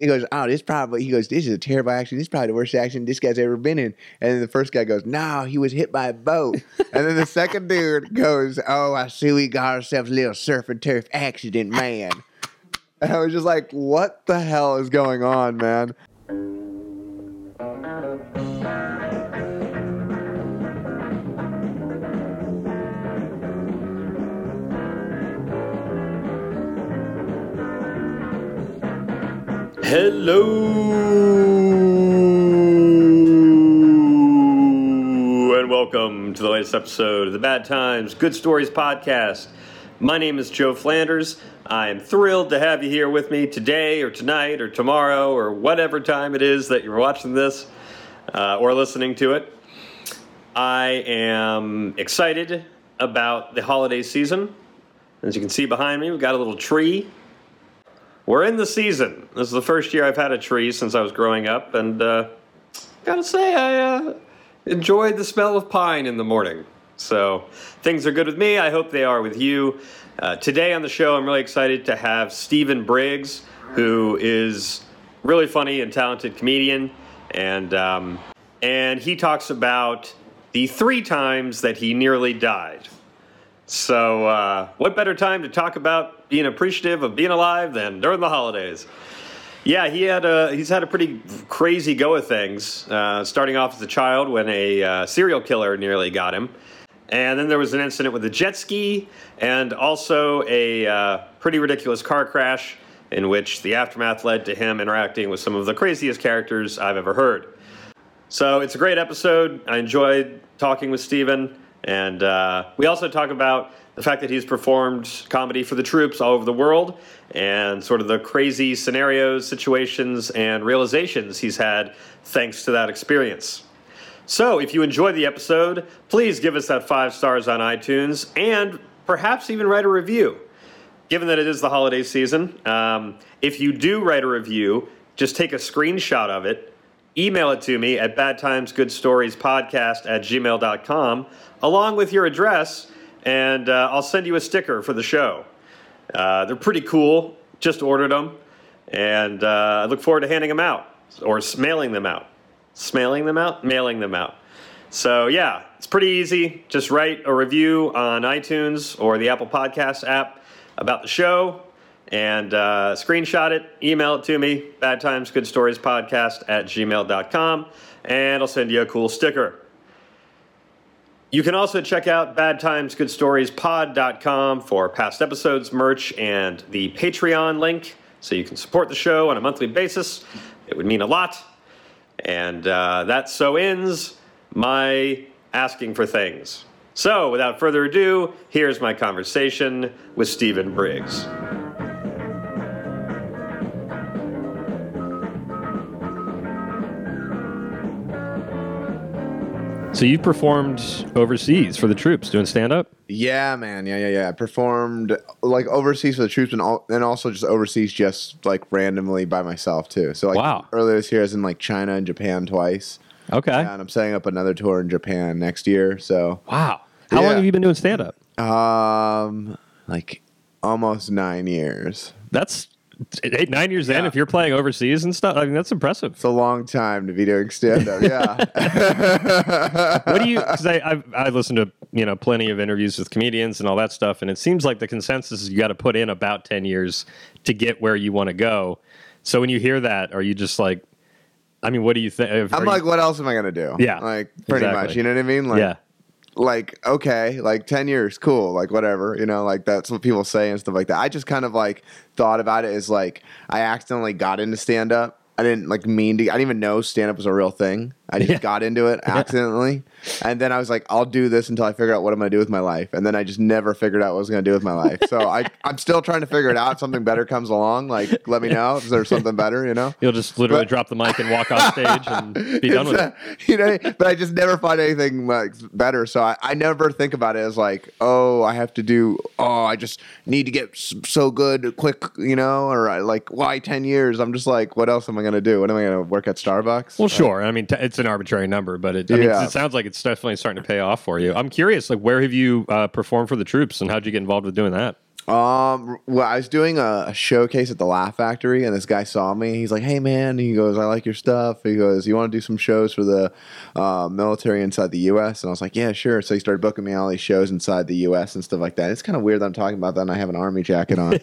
He goes, oh, this probably. He goes, this is a terrible accident. This is probably the worst accident this guy's ever been in. And then the first guy goes, no, he was hit by a boat. and then the second dude goes, oh, I see we got ourselves a little surf and turf accident, man. and I was just like, what the hell is going on, man? Hello and welcome to the latest episode of the Bad Times Good Stories podcast. My name is Joe Flanders. I am thrilled to have you here with me today or tonight or tomorrow or whatever time it is that you're watching this uh, or listening to it. I am excited about the holiday season. As you can see behind me, we've got a little tree we're in the season. This is the first year I've had a tree since I was growing up, and uh, gotta say, I uh, enjoyed the smell of pine in the morning. So things are good with me. I hope they are with you. Uh, today on the show, I'm really excited to have Stephen Briggs, who is really funny and talented comedian, and um, and he talks about the three times that he nearly died. So, uh, what better time to talk about being appreciative of being alive than during the holidays? Yeah, he had a he's had a pretty crazy go of things. Uh, starting off as a child when a uh, serial killer nearly got him, and then there was an incident with a jet ski, and also a uh, pretty ridiculous car crash in which the aftermath led to him interacting with some of the craziest characters I've ever heard. So it's a great episode. I enjoyed talking with Stephen. And uh, we also talk about the fact that he's performed comedy for the troops all over the world and sort of the crazy scenarios, situations, and realizations he's had thanks to that experience. So, if you enjoyed the episode, please give us that five stars on iTunes and perhaps even write a review. Given that it is the holiday season, um, if you do write a review, just take a screenshot of it, email it to me at badtimesgoodstoriespodcast at gmail.com along with your address, and uh, I'll send you a sticker for the show. Uh, they're pretty cool. Just ordered them, and uh, I look forward to handing them out or mailing them out. Smailing them out? Mailing them out. So, yeah, it's pretty easy. Just write a review on iTunes or the Apple Podcast app about the show and uh, screenshot it, email it to me, Bad Times Good Stories Podcast at gmail.com, and I'll send you a cool sticker. You can also check out Bad Times Good Stories badtimesgoodstoriespod.com for past episodes, merch, and the Patreon link so you can support the show on a monthly basis. It would mean a lot. And uh, that so ends my asking for things. So, without further ado, here's my conversation with Stephen Briggs. So you've performed overseas for the troops doing stand up? Yeah, man. Yeah, yeah, yeah. I performed like overseas for the troops and, all, and also just overseas just like randomly by myself too. So like Wow. earlier this year I was in like China and Japan twice. Okay. And I'm setting up another tour in Japan next year. So Wow. How Yeah. long have you been doing stand up? um like almost nine years. That's eight, nine years in. If you're playing overseas and stuff, I mean, that's impressive. It's a long time to be doing stand up. Yeah. What do you? Because I I've, I listened to you know plenty of interviews with comedians and all that stuff, and it seems like the consensus is you got to put in about ten years to get where you want to go. So when you hear that, are you just like, I mean, what do you think? I'm like, what else am I gonna do? Yeah, Like pretty exactly. much. You know what I mean? Like yeah, like okay like 10 years cool like whatever you know like that's what people say and stuff like that. I just kind of like thought about it as like i accidentally got into stand up i didn't like mean to i didn't even know stand up was a real thing i just Yeah. got into it accidentally and then i was like i'll do this until i figure out what i'm gonna do with my life and then i just never figured out what i was gonna do with my life so i i'm still trying to figure it out something better comes along like let me know if there's something better you know you'll just literally But- drop the mic and walk off stage and be done with it. Uh, You know, but I just never find anything like better. So I, I never think about it as like, oh, I have to do. Oh, I just need to get so good quick, you know, or like why ten years? I'm just like, what else am I gonna do? What am I gonna work at Starbucks? Well, sure. I mean, t- it's an arbitrary number, but it, I mean, Yeah. it sounds like it's definitely starting to pay off for you. I'm curious, like, where have you uh, performed for the troops, and how'd you get involved with doing that? Um, well, I was doing a, a showcase at the Laugh Factory, and this guy saw me. He's like, "Hey, man," he goes, "I like your stuff." He goes, "You want to do some shows for the uh, military inside the U.S.?" And I was like, "Yeah, sure." So he started booking me all these shows inside the U.S. and stuff like that. It's kind of weird that I'm talking about that, and I have an army jacket on.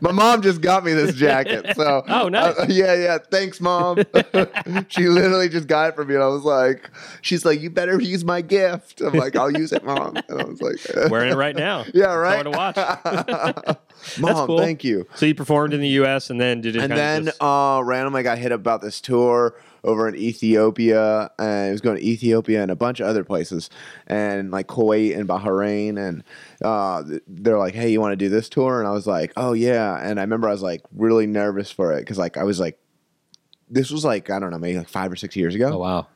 My mom just got me this jacket, so Oh, nice. uh, yeah, yeah. Thanks, mom. she literally just got it for me, and I was like, "She's like, you better use my gift." I'm like, "I'll use it, mom." And I was like, Wearing it right now. Yeah, right. Someone to watch. Mom, cool. thank you. So you performed in the U.S. and then did it? And then just, uh, randomly got hit about this tour over in Ethiopia, and it was going to Ethiopia and a bunch of other places, and like Kuwait and Bahrain, and uh, they're like, "Hey, you want to do this tour?" And I was like, "Oh yeah." And I remember I was like really nervous for it because like I was like, this was like I don't know, maybe like five or six years ago. oh wow.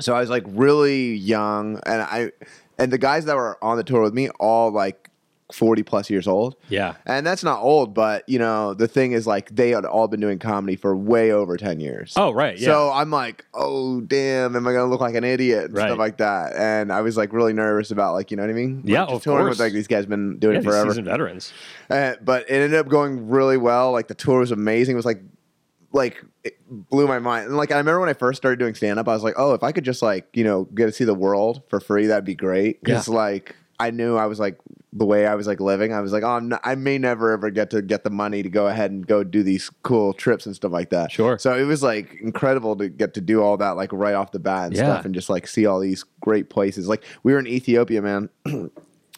So I was like really young, and I and the guys that were on the tour with me all like forty plus years old. Yeah. And that's not old, but you know, the thing is like they had all been doing comedy for way over 10 years. Oh right. Yeah. So I'm like, oh damn, am I gonna look like an idiot and Right. stuff like that? And I was like really nervous about like, you know what I mean? Yeah, Like, just of touring course. with like these guys been doing yeah, it these forever. seasoned veterans. Uh, but it ended up going really well. Like the tour was amazing. It was like like it blew my mind. And like I remember when I first started doing stand up, I was like, oh, if I could just like, you know, get to see the world for free, that'd be great. Because like I knew I was like the way I was like living, I was like, oh, I'm not, I may never ever get to get the money to go ahead and go do these cool trips and stuff like that. Sure. So it was like incredible to get to do all that like right off the bat and Yeah. stuff and just like see all these great places. Like we were in Ethiopia, man.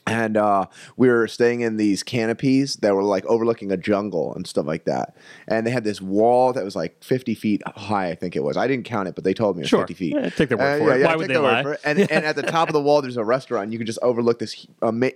and uh, we were staying in these canopies that were like overlooking a jungle and stuff like that. And they had this wall that was like 50 feet high, I think it was. I didn't count it, but they told me it was Sure. 50 feet. Yeah, take their word Uh, for it. Why would they lie? And, and at the top of the wall, there's a restaurant. You can just overlook this. Ama-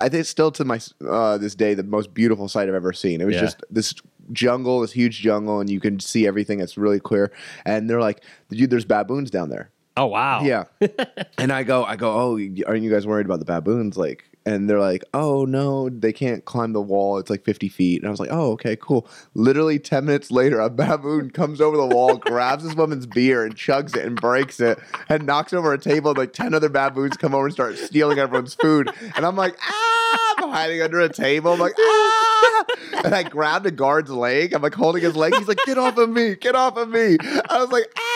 I think it's still to my uh, this day the most beautiful sight I've ever seen. It was Yeah. just this jungle, this huge jungle, and you can see everything. It's really clear. And they're like, dude, there's baboons down there. Oh wow. Yeah. and I go, I go, oh, aren't you guys worried about the baboons? Like, and they're like, oh no, they can't climb the wall. It's like 50 feet. And I was like, oh, okay, cool. Literally 10 minutes later, a baboon comes over the wall, grabs this woman's beer and chugs it and breaks it and knocks over a table. And like 10 other baboons come over and start stealing everyone's food. And I'm like, ah, I'm hiding under a table. I'm like, ah. And I grabbed a guard's leg. I'm like holding his leg. He's like, get off of me, get off of me. I was like, ah.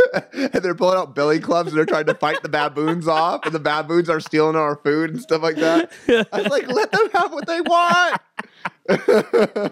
and they're pulling out billy clubs and they're trying to fight the baboons off, and the baboons are stealing our food and stuff like that. I was like, let them have what they want. and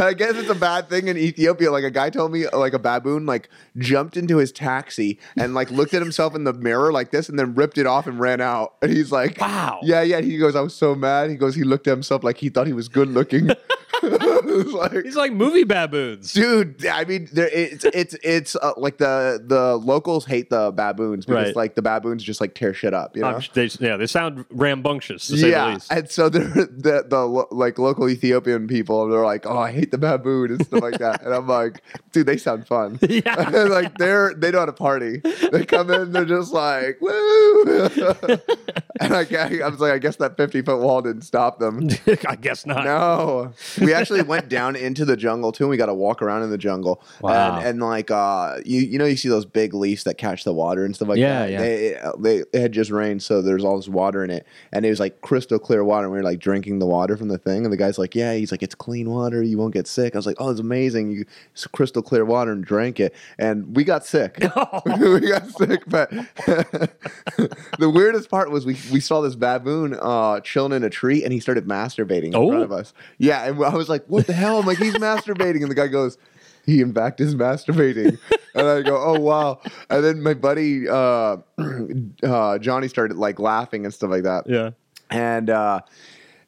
I guess it's a bad thing in Ethiopia. Like a guy told me, like a baboon, like jumped into his taxi and like looked at himself in the mirror like this, and then ripped it off and ran out. And he's like, Wow. yeah, yeah." He goes, "I was so mad." He goes, "He looked at himself like he thought he was good looking." It was like, are like movie baboons. dude i mean there it's it's it's uh, like the the locals hate the baboons because Right. like the baboons just like tear shit up you know they, yeah, they sound rambunctious to say the yeah least. and so they're the the lo- like local ethiopian people they're like oh i hate the baboon and stuff like that and i'm like dude they sound fun Yeah. Like they're they know how to party they come in they're just like woo and I, I was like i guess that 50 foot wall didn't stop them I guess not. no, we actually went down into the jungle too. and We got to walk around in the jungle. Wow. And, and like, uh, you you know, you see those big leaves that catch the water and stuff like Yeah, that. yeah. They, they it had just rained, so there's all this water in it, and it was like crystal clear water. And we were like drinking the water from the thing, and the guy's like, "Yeah," he's like, "It's clean water. You won't get sick." I was like, "Oh, it's amazing. You it's crystal clear water," and drank it, and we got sick. we got sick, but the weirdest part was we we saw this baboon uh, chilling in a tree, and he started masturbating in Oh. front of us. Yeah, and I was like, "What the hell?" I'm like, "He's masturbating," and the guy goes. He in fact is masturbating, and I go, "Oh wow!" And then my buddy uh, uh, Johnny started like laughing and stuff like that Yeah. and uh,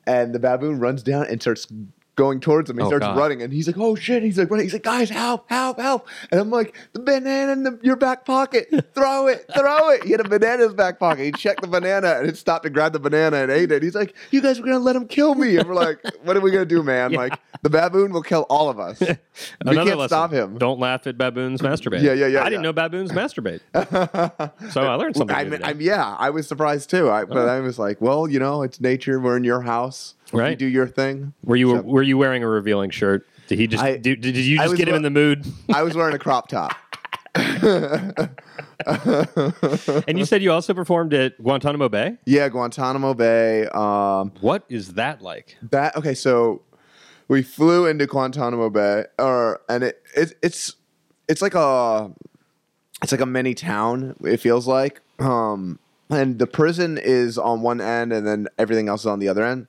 and the baboon runs down and starts going towards him. He Oh, starts God. running, and he's like, "Oh shit!" He's like running. He's like, "Guys, help! Help! Help!" And I'm like, "The banana in the, your back pocket! Throw it! Throw it!" He had a banana in his back pocket. He checked the banana, and it stopped to grab the banana and ate it. He's like, "You guys were gonna let him kill me?" And we're like, "What are we gonna do, man? Yeah. Like, the baboon will kill all of us. we Another can't lesson. stop him." Don't laugh at baboons masturbate. Yeah, yeah, yeah, I didn't know baboons masturbate. so I learned something. I mean. I'm, yeah, I was surprised too. I, but uh-huh. I was like, well, you know, it's nature. We're in your house. You Right. do your thing. were you So- were you wearing a revealing shirt? Did he just I- did, did you just get him in the mood? I was wearing a crop top. and you said you also performed at Guantanamo Bay. yeah, Guantanamo Bay. Um, What is that like? that okay. So we flew into Guantanamo Bay, or and it, it it's it's like a it's like a mini town. It feels like, um, and the prison is on one end, and then everything else is on the other end.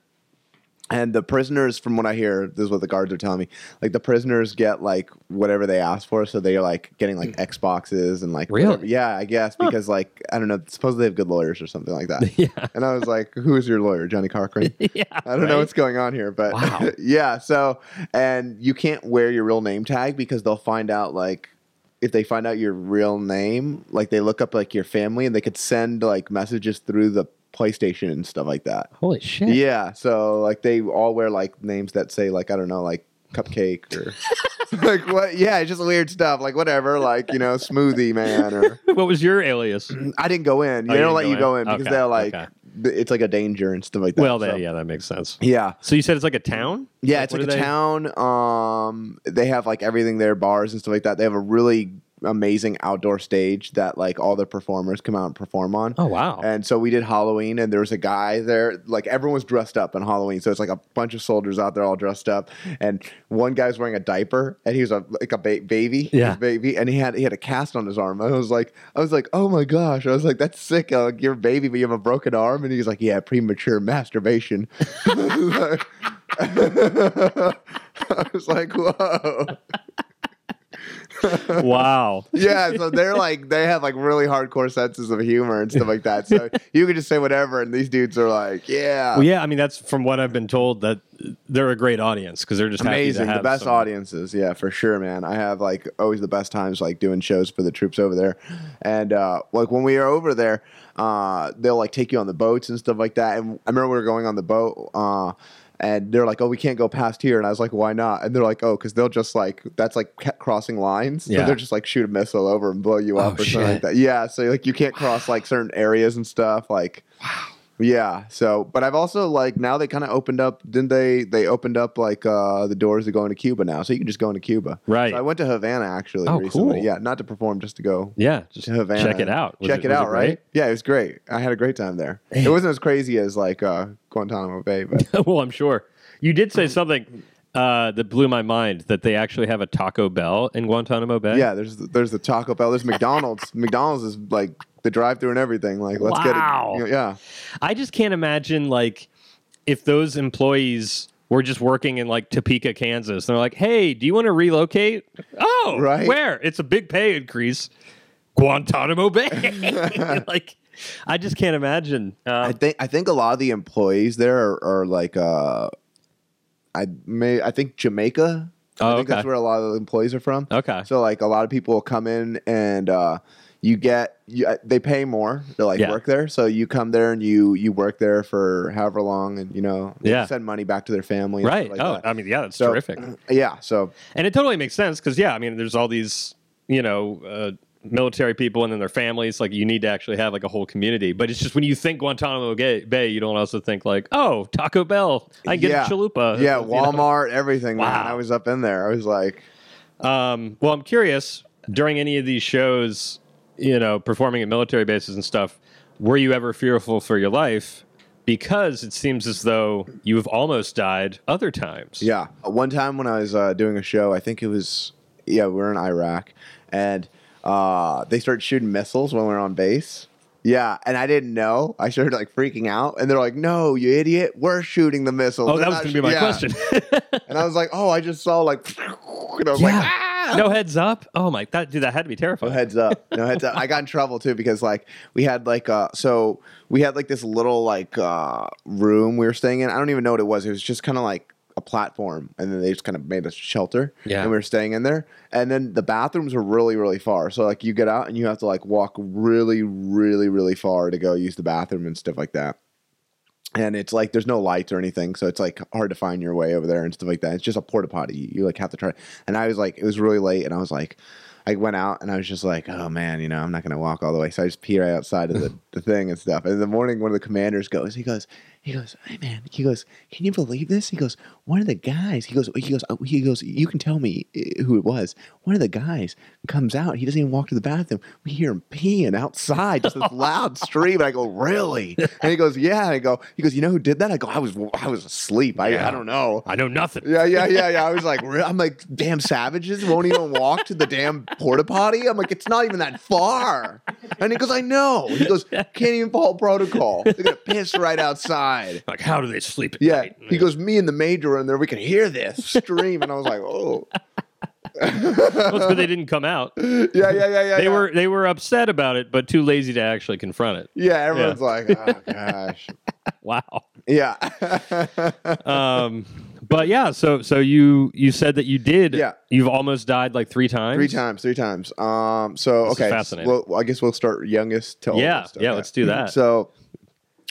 And the prisoners, from what I hear, this is what the guards are telling me. Like the prisoners get like whatever they ask for, so they're like getting like hmm. Xboxes and like Really? whatever. yeah, I guess because like I don't know, suppose they have good lawyers or something like that. Yeah. And I was like, "Who is your lawyer, Johnnie Cochran?" yeah. I don't know what's going on here, but Wow. yeah. So, and you can't wear your real name tag because they'll find out like if they find out your real name, like they look up like your family and they could send like messages through the PlayStation and stuff like that. Holy shit. Yeah. So like they all wear like names that say like I don't know like cupcake or like what? Yeah, it's just weird stuff. Like whatever, like you know, smoothie man or What was your alias? I didn't go in. Oh, They don't let go you go in because Okay, they're like okay. it's like a danger and stuff like that. Well, so. that, yeah, that makes sense. Yeah. So you said it's like a town? Yeah, it's like a they- town. Um, they have like everything there, bars and stuff like that. They have a really amazing outdoor stage that like all the performers come out and perform on. Oh wow. And so we did Halloween, and there was a guy there. Like everyone was dressed up on Halloween, so it's like a bunch of soldiers out there all dressed up. And one guy's wearing a diaper, and he was a, like a ba- baby, Yeah. baby, and he had he had a cast on his arm. I was like, I was like, oh my gosh! I was like, that's sick. Uh, Like, you're a baby, but you have a broken arm, and he's like, yeah, premature masturbation. I was like, whoa. wow. yeah, so they're like they have like really hardcore senses of humor and stuff like that. So you can just say whatever, and these dudes are like, yeah, Well, yeah, I mean that's from what I've been told that they're a great audience because they're just happy to amazing, the best some- audiences. Yeah, for sure, man. I have like always the best times like doing shows for the troops over there, and uh, like when we are over there, uh, they'll like take you on the boats and stuff like that. And I remember we were going on the boat. Uh, and they're like, "Oh, we can't go past here," and I was like, "Why not?" And they're like, "Oh, because they'll just like that's like crossing lines. So Yeah. they'll just like shoot a missile over and blow you Oh, up or something like shit. that. Yeah, so like you can't cross like certain areas and stuff. Like, wow. Yeah. So, but I've also like now they kind of opened up. Didn't they? They opened up like uh the doors to go into Cuba now, so you can just go into Cuba. Right. So I went to Havana actually Oh, recently. cool. Yeah, not to perform, just to go Yeah, just to Havana. check it out. Was check it, was out, right? Yeah, it was great. I had a great time there. It wasn't as crazy as like uh Guantanamo Bay, but well, I'm sure you did say something uh, that blew my mind that they actually have a Taco Bell in Guantanamo Bay. yeah, there's there's the Taco Bell, there's McDonald's. McDonald's is like the drive-through and everything. Like, let's Wow. get it. you know, yeah. I just can't imagine like if those employees were just working in like Topeka, Kansas. They're like, "Hey, do you want to relocate?" Oh, Right. Where? It's a big pay increase. Guantanamo Bay. like, I just can't imagine. I Uh, think I think a lot of the employees there are, are like uh, I may I think Jamaica. Oh, I think that's where a lot of the employees are from. okay. So like a lot of people will come in and uh, you get you, uh, they pay more to like Yeah. work there. So you come there and you you work there for however long and you know Yeah. send money back to their family. right. like oh, that. I mean, yeah, that's So- terrific. Yeah. So And it totally makes sense because, yeah, I mean, there's all these, you know, uh, military people and then their families. Like, you need to actually have like a whole community. But it's just when you think Guantanamo Bay, you don't also think like, oh, Taco Bell, I get yeah, a chalupa. Yeah, You know? Walmart, everything. Man, I was up in there. I was like, Um, well, I'm curious during any of these shows, you know, performing at military bases and stuff, were you ever fearful for your life? Because it seems as though you've almost died other times. Yeah. One time when I was uh, doing a show, I think it was, yeah, we were in Iraq, and uh, they started shooting missiles when we were on base. Yeah, and I didn't know. I started like freaking out, and they're like, "No, you idiot! We're shooting the missiles." Oh, They're that was going to be my yeah. question. And I was like, "Oh, I just saw like," and I was like, "Ah!" no heads up. Oh my, that dude, that had to be terrifying. No heads up. No heads up. I got in trouble too because like we had like uh so we had like this little like uh room we were staying in. I don't even know what it was. It was just kind of like a platform and then they just kind of made us shelter. Yeah. And we were staying in there. And then the bathrooms were really, really far. So like you get out and you have to like walk really, really, really far to go use the bathroom and stuff like that. And it's like there's no lights or anything, so it's like hard to find your way over there and stuff like that. It's just a porta potty. You, you like have to try. And I was like, it was really late, and I was like, I went out and I was just like, oh man, you know, I'm not gonna walk all the way. So I just pee right outside of the, the thing and stuff. And in the morning, one of the commanders goes, he goes, he goes, hey man, he goes, can you believe this? He goes, one of the guys, he goes, he goes, oh, he goes, you can tell me uh, who it was. One of the guys comes out. He doesn't even walk to the bathroom. We hear him peeing outside, just this loud stream. And I go, really? And he goes, yeah. And I go, he goes, you know who did that? I go, I was, I was asleep. I, Yeah. I don't know. I know nothing. Yeah, yeah, yeah, yeah. I was like, I'm like, damn savages won't even walk to the damn porta potty. I'm like, it's not even that far. And he goes, I know. He goes, can't even follow protocol. They're gonna piss right outside. Like, how do they sleep at Yeah. night? He goes, me and the major are in there. We can hear this stream. And I was like, oh, Well, it's good they didn't come out. yeah, yeah, yeah, yeah. They yeah. were they were upset about it, but too lazy to actually confront it. Yeah, everyone's like, oh gosh. Wow. Yeah. Um, but yeah, so so you you said that you did. Yeah. You've almost died like three times. three times, three times. Um. So This okay. fascinating. Well, I guess we'll start youngest to Yeah, oldest. yeah, Okay. let's do that. So,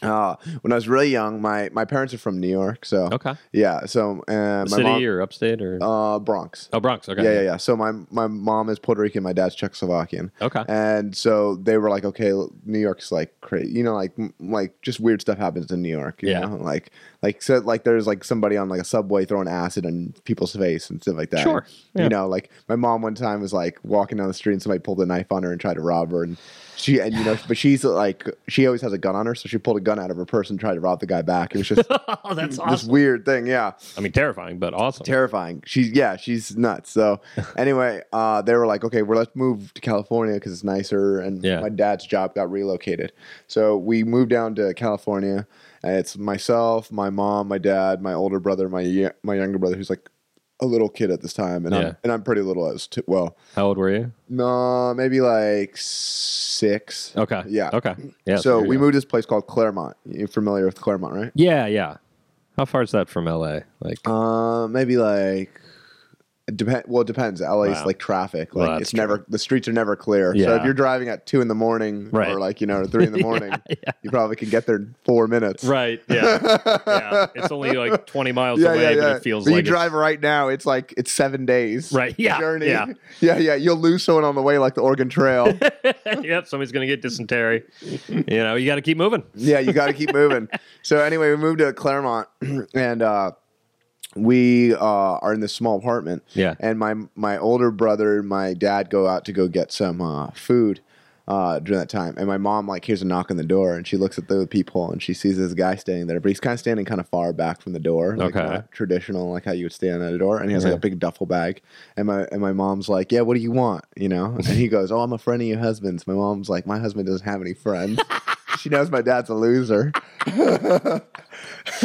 uh, when I was really young, my my parents are from New York. So Okay. yeah. So uh, my City mom, or upstate or uh, Bronx. oh Bronx. Okay. Yeah, yeah, yeah. So my my mom is Puerto Rican, my dad's Czechoslovakian. Okay. And so they were like, okay, New York's like crazy, you know, like m- like just weird stuff happens in New York. You Yeah. know? like like so like there's like somebody on like a subway throwing acid in people's face and stuff like that. Sure. Yeah. You know, like my mom one time was like walking down the street and somebody pulled a knife on her and tried to rob her and. She and you know, but she's like she always has a gun on her, so she pulled a gun out of her purse and tried to rob the guy back. It was just oh, that's this awesome. weird thing, yeah I mean, terrifying, but awesome. terrifying. She's yeah, she's nuts. So anyway, uh, they were like, okay, well, let's move to California because it's nicer. And Yeah. my dad's job got relocated, so we moved down to California. And it's myself, my mom, my dad, my older brother, my my younger brother, who's like a little kid at this time, and Yeah. I'm and I'm pretty little as too. Well, How old were you? no, maybe like six. Okay. Yeah. Okay. Yeah. so we young. moved to this place called Claremont. You're familiar with Claremont, right? Yeah, yeah. How far is that from LA? Like, Uh, maybe like depend. Well, it depends. LA's Wow. like traffic. Like that's it's never the streets are never clear. So if you're driving at two in the morning Right. or like you know three in the morning, yeah. you probably can get there in four minutes. right. Yeah. yeah. It's only like 20 miles Yeah, away, yeah, yeah. but it feels But like you drive right now. It's like it's seven days. Right, yeah, Journey. yeah. yeah, yeah. You'll lose someone on the way, like the Oregon Trail. yep, somebody's going to get dysentery. You know, you got to keep moving. yeah, you got to keep moving. So anyway, we moved to Claremont, and uh, we uh, are in this small apartment. Yeah. And my my older brother and my dad go out to go get some uh, food uh, during that time, and my mom like hears a knock on the door, and she looks at the people, and she sees this guy standing there, but he's kind of standing kind of far back from the door, like Okay. uh, traditional, like how you would stand at a door, and he has Yeah. like a big duffel bag, and my and my mom's like, yeah, what do you want, you know? And he goes, oh, I'm a friend of your husband's. My mom's like, my husband doesn't have any friends. she knows my dad's a loser.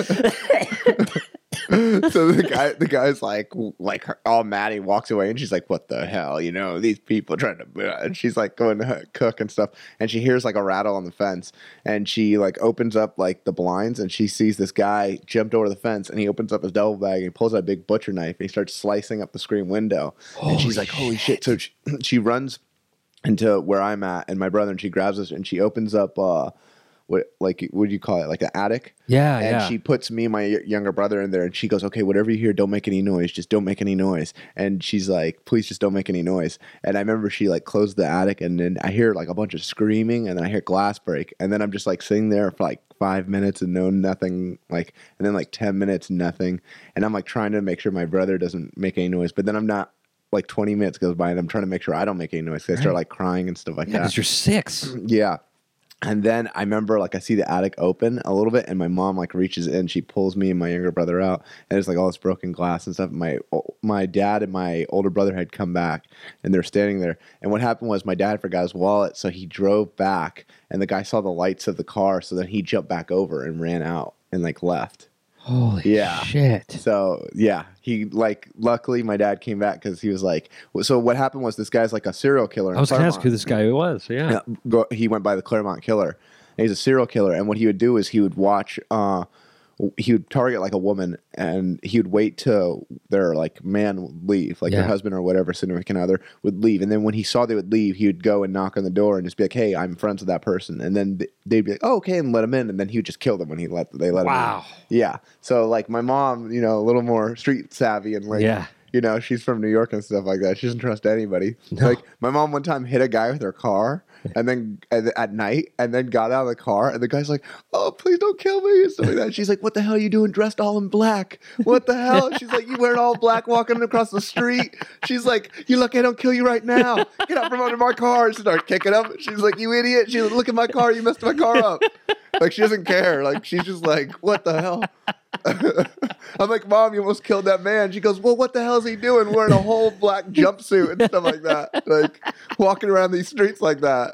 so the guy, the guy's like, like all mad. He walks away, and she's like, "What the hell? You know, these people trying to." And she's like going to cook and stuff, and she hears like a rattle on the fence, and she like opens up like the blinds, and she sees this guy jumped over the fence, and he opens up his double bag, and he pulls out a big butcher knife, and he starts slicing up the screen window, and she's like, "Holy shit!" So she, she runs into where I'm at, and my brother, and she grabs us, and she opens up. uh what like what do you call it? Like an attic? Yeah, and yeah. she puts me and my younger brother in there and she goes okay whatever you hear don't make any noise. Just don't make any noise. And she's like please just don't make any noise. And i remember she like closed the attic and then i hear like a bunch of screaming and then i hear glass break. And then i'm just like sitting there for like five minutes and no nothing like and then like 10 minutes nothing. And i'm like trying to make sure my brother doesn't make any noise but then i'm not like 20 minutes goes by and i'm trying to make sure i don't make any noise 'cause i start like crying and stuff like yeah, that. because you're six. yeah. And then I remember like I see the attic open a little bit and my mom like reaches in, she pulls me and my younger brother out and it's like all this broken glass and stuff. My my dad and my older brother had come back and they're standing there. And what happened was my dad forgot his wallet, so he drove back and the guy saw the lights of the car, so then he jumped back over and ran out and like left. Holy Yeah. shit. So yeah, he like luckily my dad came back because he was like, so what happened was this guy's like a serial killer. I was going to ask who this guy was. Yeah. Yeah, go, he went by the Claremont Killer. And he's a serial killer, and what he would do is he would watch. Uh, he would target like a woman, and he would wait till their like man would leave, like Yeah. their husband or whatever significant other would leave, and then when he saw they would leave, he would go and knock on the door and just be like, "Hey, I'm friends with that person," and then they'd be like, "Oh, okay," and let him in, and then he would just kill them when he let they let him Wow. Yeah. So like my mom, you know, a little more street savvy and like Yeah. you know, she's from New York and stuff like that. She doesn't trust anybody. Like my mom one time hit a guy with her car, and then at night, and then got out of the car, and the guy's like, "Oh, please don't kill me," and stuff like that. She's like, "What the hell are you doing dressed all in black? What the hell?" She's like, "You wearing all black, walking across the street." She's like, "You lucky I don't kill you right now. Get out from under my car." And she started kicking him. She's like, "You idiot!" She's like, "Look at my car. You messed my car up." Like she doesn't care. Like she's just like, "What the hell?" I'm like, Mom, you almost killed that man. She goes, Well, what the hell is he doing wearing a whole black jumpsuit and stuff like that? Like walking around these streets like that.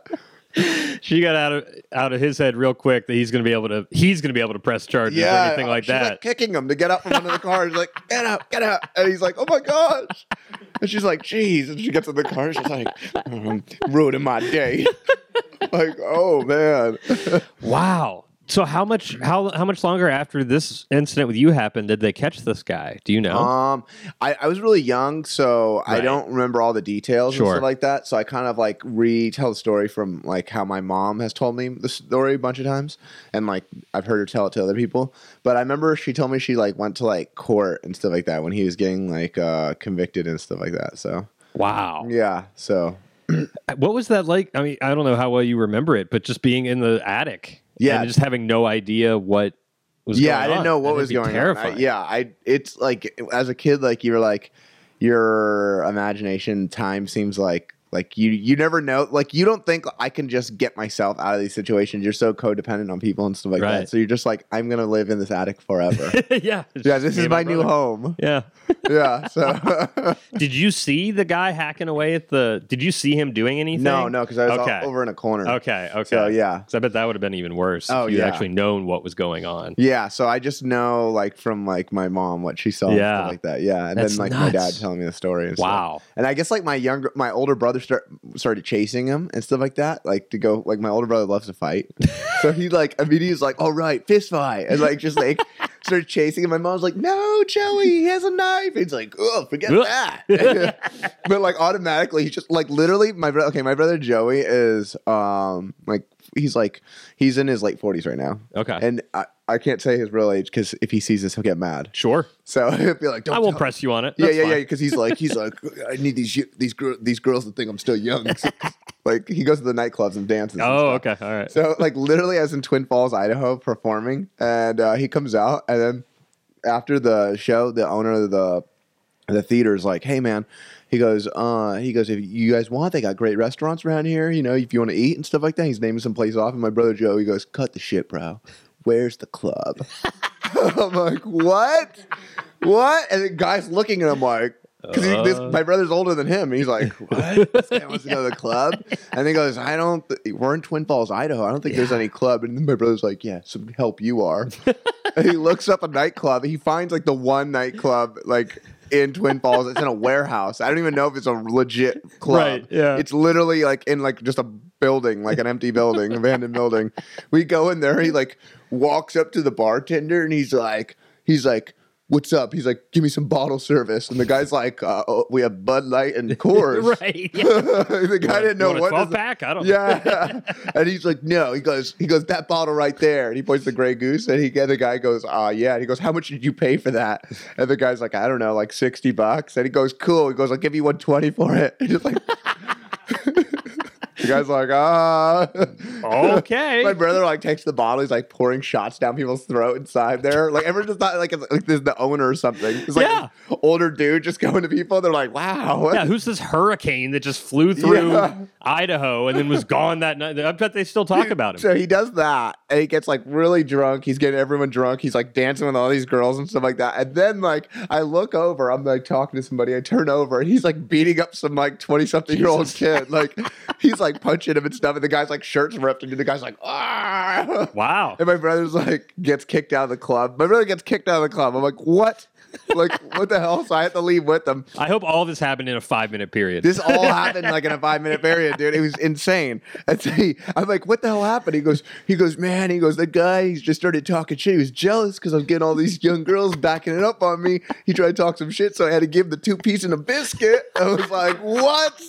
She got out of out of his head real quick that he's going to be able to he's going to be able to press charges or anything like she's that. like kicking him to get out from under the car. She's like, Get out, get out. And he's like, Oh my gosh. And she's like, Jeez. And she gets in the car. She's like, um, Ruining my day. like, oh man. wow. So how much how how much longer after this incident with you happened did they catch this guy? Do you know? Um, I, I was really young, so I don't remember all the details and stuff like that. So I kind of like retell the story from like how my mom has told me the story a bunch of times, and like I've heard her tell it to other people. But I remember she told me she like went to like court and stuff like that when he was getting like uh convicted and stuff like that. So wow. yeah, so What was that like? I mean, I don't know how well you remember it, but just being in the attic, Yeah. and just having no idea what was yeah, I didn't on. know what That'd was going terrifying. on. I, yeah, I it's like as a kid, like you're like your imagination time seems like like you you never know like you don't think I can just get myself out of these situations. You're so codependent on people and stuff like Right. that. So you're just like I'm gonna live in this attic forever. yeah. yeah, this is my new home. Yeah. Yeah, so Did you see the guy hacking away at the? Did you see him doing anything? no, no, because I was all Okay. over in a corner. Okay. Okay. So yeah, 'Cause I bet that would have been even worse Oh, if you yeah. actually known what was going on. Yeah, so I just know like from like my mom what she saw and Yeah. stuff like that. Yeah, and That's then like my dad telling me the story. And stuff. Wow. And I guess like my younger, my older brother start, started chasing him and stuff like that. Like to go, like my older brother loves to fight, so he like immediately was like, "All right, fist fight," and like just like started chasing him. My mom's like, "No, Joey, he has a knife." He's like, "Oh, forget that." but like automatically, he just like literally my brother. Okay, my brother Joey is um like he's like he's in his late forties right now, Okay. and I, I can't say his real age because if he sees this, he'll get mad. sure. So he'll be like, Don't I won't press you on it. yeah, That's yeah, fine. yeah. Because he's like, he's like, I need these these girls these girls to think I'm still young. like he goes to the nightclubs and dances. and Oh, stuff. okay. All right. So like literally, as in Twin Falls, Idaho, performing, and uh, he comes out, and then after the show, the owner of the the theater is like, "Hey, man." He goes, uh, he goes, if you guys want, they got great restaurants around here, you know, if you want to eat and stuff like that. He's naming some place off. And my brother Joe, he goes, cut the shit, bro. Where's the club? I'm like, what? What? And the guy's looking at him like, because Uh. my brother's older than him. He's like, what? This guy wants to go to the club? And he goes, I don't, th- we're in Twin Falls, Idaho. I don't think there's any club. And then my brother's like, yeah, some help you are. and he looks up a nightclub. He finds like the one nightclub, like, in Twin Falls. It's in a warehouse. I don't even know if it's a legit club. Right, yeah. It's literally like in like just a building, like an empty building, abandoned building. We go in there. He like walks up to the bartender and he's like, he's like, "What's up?" He's like, "Give me some bottle service." And the guy's like, uh, oh, "We have Bud Light and Coors." right. Yeah. the guy didn't know what. 12 is- pack? I don't know. yeah, and he's like, no. He goes, he goes that bottle right there, and he points the Grey Goose, and he, gets the guy goes, ah, yeah. And he goes, how much did you pay for that? And the guy's like, I don't know, like sixty bucks. And he goes, cool. He goes, I'll give you one twenty for it. And just like, the guy's like, ah. Okay. My brother like takes the bottle. He's like pouring shots down people's throat inside there. Like everyone just thought like it's like this is the owner or something. It's like Yeah. older dude just going to people. They're like, wow. yeah, who's this hurricane that just flew through Yeah. Idaho and then was gone that night? I bet they still talk about him. So he does that, and he gets like really drunk. He's getting everyone drunk. He's like dancing with all these girls and stuff like that. And then like I look over, I'm like talking to somebody. I turn over, and he's like beating up some like twenty something year old kid. Like he's like punching him and stuff. And the guy's like shirt's ripped, and the guy's like ah. Wow. And my brother's like gets kicked out of the club. My brother gets kicked out of the club. I'm like, what? like what the hell? So I had to leave with them. I hope all this happened in a five minute period. This all happened like in a five minute period, dude. It was insane. And so he, I'm like, what the hell happened? He goes, he goes, man. He goes, the guy he just started talking shit. He was jealous because I was getting all these young girls backing it up on me. He tried to talk some shit, so I had to give the two piece and a biscuit. I was like, what?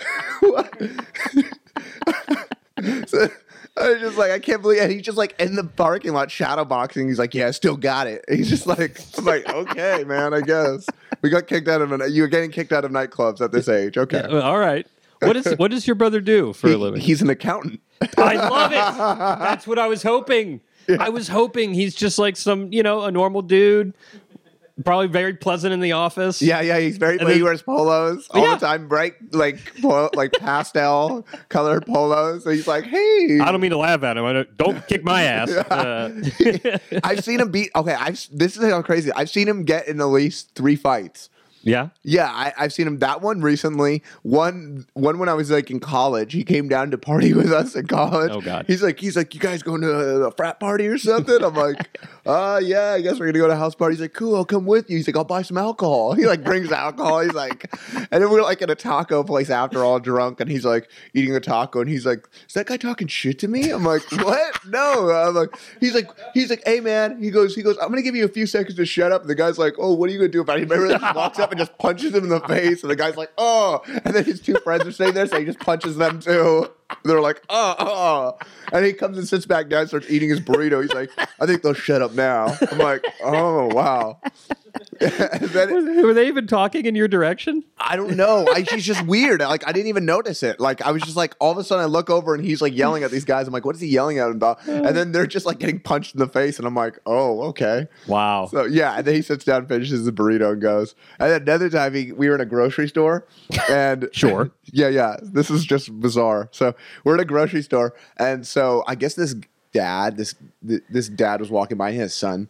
so, I was just like, I can't believe, and he's just like in the parking lot shadow boxing. He's like, yeah, I still got it. He's just like, I'm like, okay, man, I guess we got kicked out of. An, you were getting kicked out of nightclubs at this age. Okay, Well, All right. What is what does your brother do for a living? he's an accountant. I love it. That's what I was hoping. I was hoping he's just like some, you know, a normal dude, probably very pleasant in the office. Yeah, yeah, he's very. And he wears polos all Yeah. the time, bright like po- like pastel colored polos. So he's like, hey, I don't mean to laugh at him. I don't, don't kick my ass. Uh, I've seen him beat. Okay, I've this is how crazy. I've seen him get in at least three fights. Yeah. Yeah, I, I've seen him. That one recently. One one when I was like in college. He came down to party with us in college. Oh, God. He's like, he's like, you guys going to a frat party or something? I'm like, uh, yeah, I guess we're gonna go to a house party. He's like, cool, I'll come with you. He's like, I'll buy some alcohol. He like brings alcohol. He's like, and then we're like at a taco place after all drunk, and he's like eating a taco, and he's like, is that guy talking shit to me? I'm like, what? No. I'm like, he's like, he's like, hey man. He goes, he goes, I'm gonna give you a few seconds to shut up. And the guy's like, oh, what are you gonna do about it? He remember that? Walks up and just punches him in the face, and the guy's like, oh, and then his two friends are sitting there, so he just punches them too. They're like, oh, oh, and he comes and sits back down, starts eating his burrito. He's like, I think they'll shut up now. I'm like, oh wow. then Were they even talking in your direction? I don't know. I, she's just weird. Like I didn't even notice it. Like I was just like, all of a sudden I look over and he's like yelling at these guys. I'm like, what is he yelling at them about? And then they're just like getting punched in the face, and I'm like, oh, okay. Wow. So yeah, and then he sits down, finishes the burrito, and goes. And then another time, he, we were in a grocery store, and Sure. yeah, yeah, this is just bizarre. So we're at a grocery store, and so I guess this dad, this this dad was walking by his son,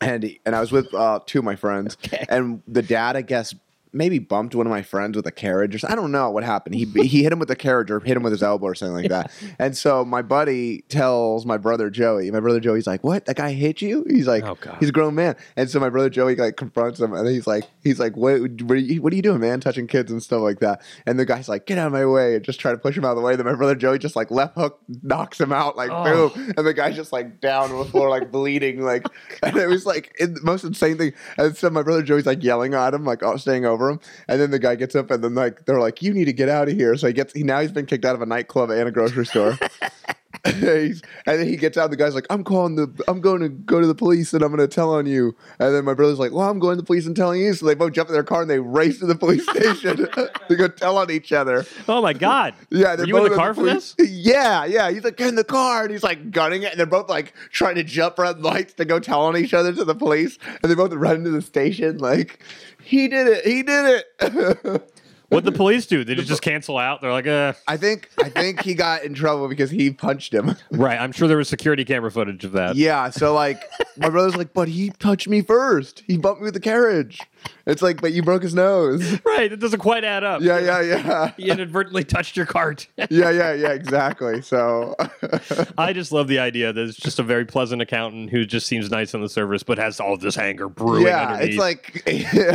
and he, and I was with uh, two of my friends, and the dad, I guess. Maybe bumped one of my friends with a carriage, or I don't know what happened. He he hit him with a carriage, or hit him with his elbow, or something like that. And so my buddy tells my brother Joey. My brother Joey's like, "What? That guy hit you?" He's like, Oh, God. "He's a grown man." And so my brother Joey like confronts him, and he's like, "He's like, what? What are you, what are you doing, man? Touching kids and stuff like that?" And the guy's like, "Get out of my way!" And just try to push him out of the way. Then my brother Joey just like left hook knocks him out, like Oh. boom, and the guy's just like down on the floor, like bleeding, like. Oh, and it was like the most insane thing. And so my brother Joey's like yelling at him, like oh, staying over him, and then the guy gets up, and then like they're like, "You need to get out of here." So he gets he now he's been kicked out of a nightclub and a grocery store. He's- and then he gets out. The guy's like, "I'm calling the. I'm going to go to the police, and I'm going to tell on you." And then my brother's like, "Well, I'm going to the police and telling you." So they both jump in their car and they race to the police station to go tell on each other. Oh my God. Yeah, they're you in both the car for police- this? Yeah, yeah. He's like, "Get in the car," and he's like gunning it, and they're both like trying to jump red lights to go tell on each other to the police, and they both run to the station like, "He did it! He did it!" What the police do? Did it just cancel out? They're like, uh, I think I think he got in trouble because he punched him. right. I'm sure there was security camera footage of that. Yeah, so like my brother's like, but he touched me first. He bumped me with the carriage. It's like, but you broke his nose. Right. It doesn't quite add up. Yeah, yeah, yeah. He inadvertently touched your cart. Yeah, yeah, yeah, exactly. So I just love the idea that it's just a very pleasant accountant who just seems nice on the surface, but has all this anger brewing Yeah, underneath. it's like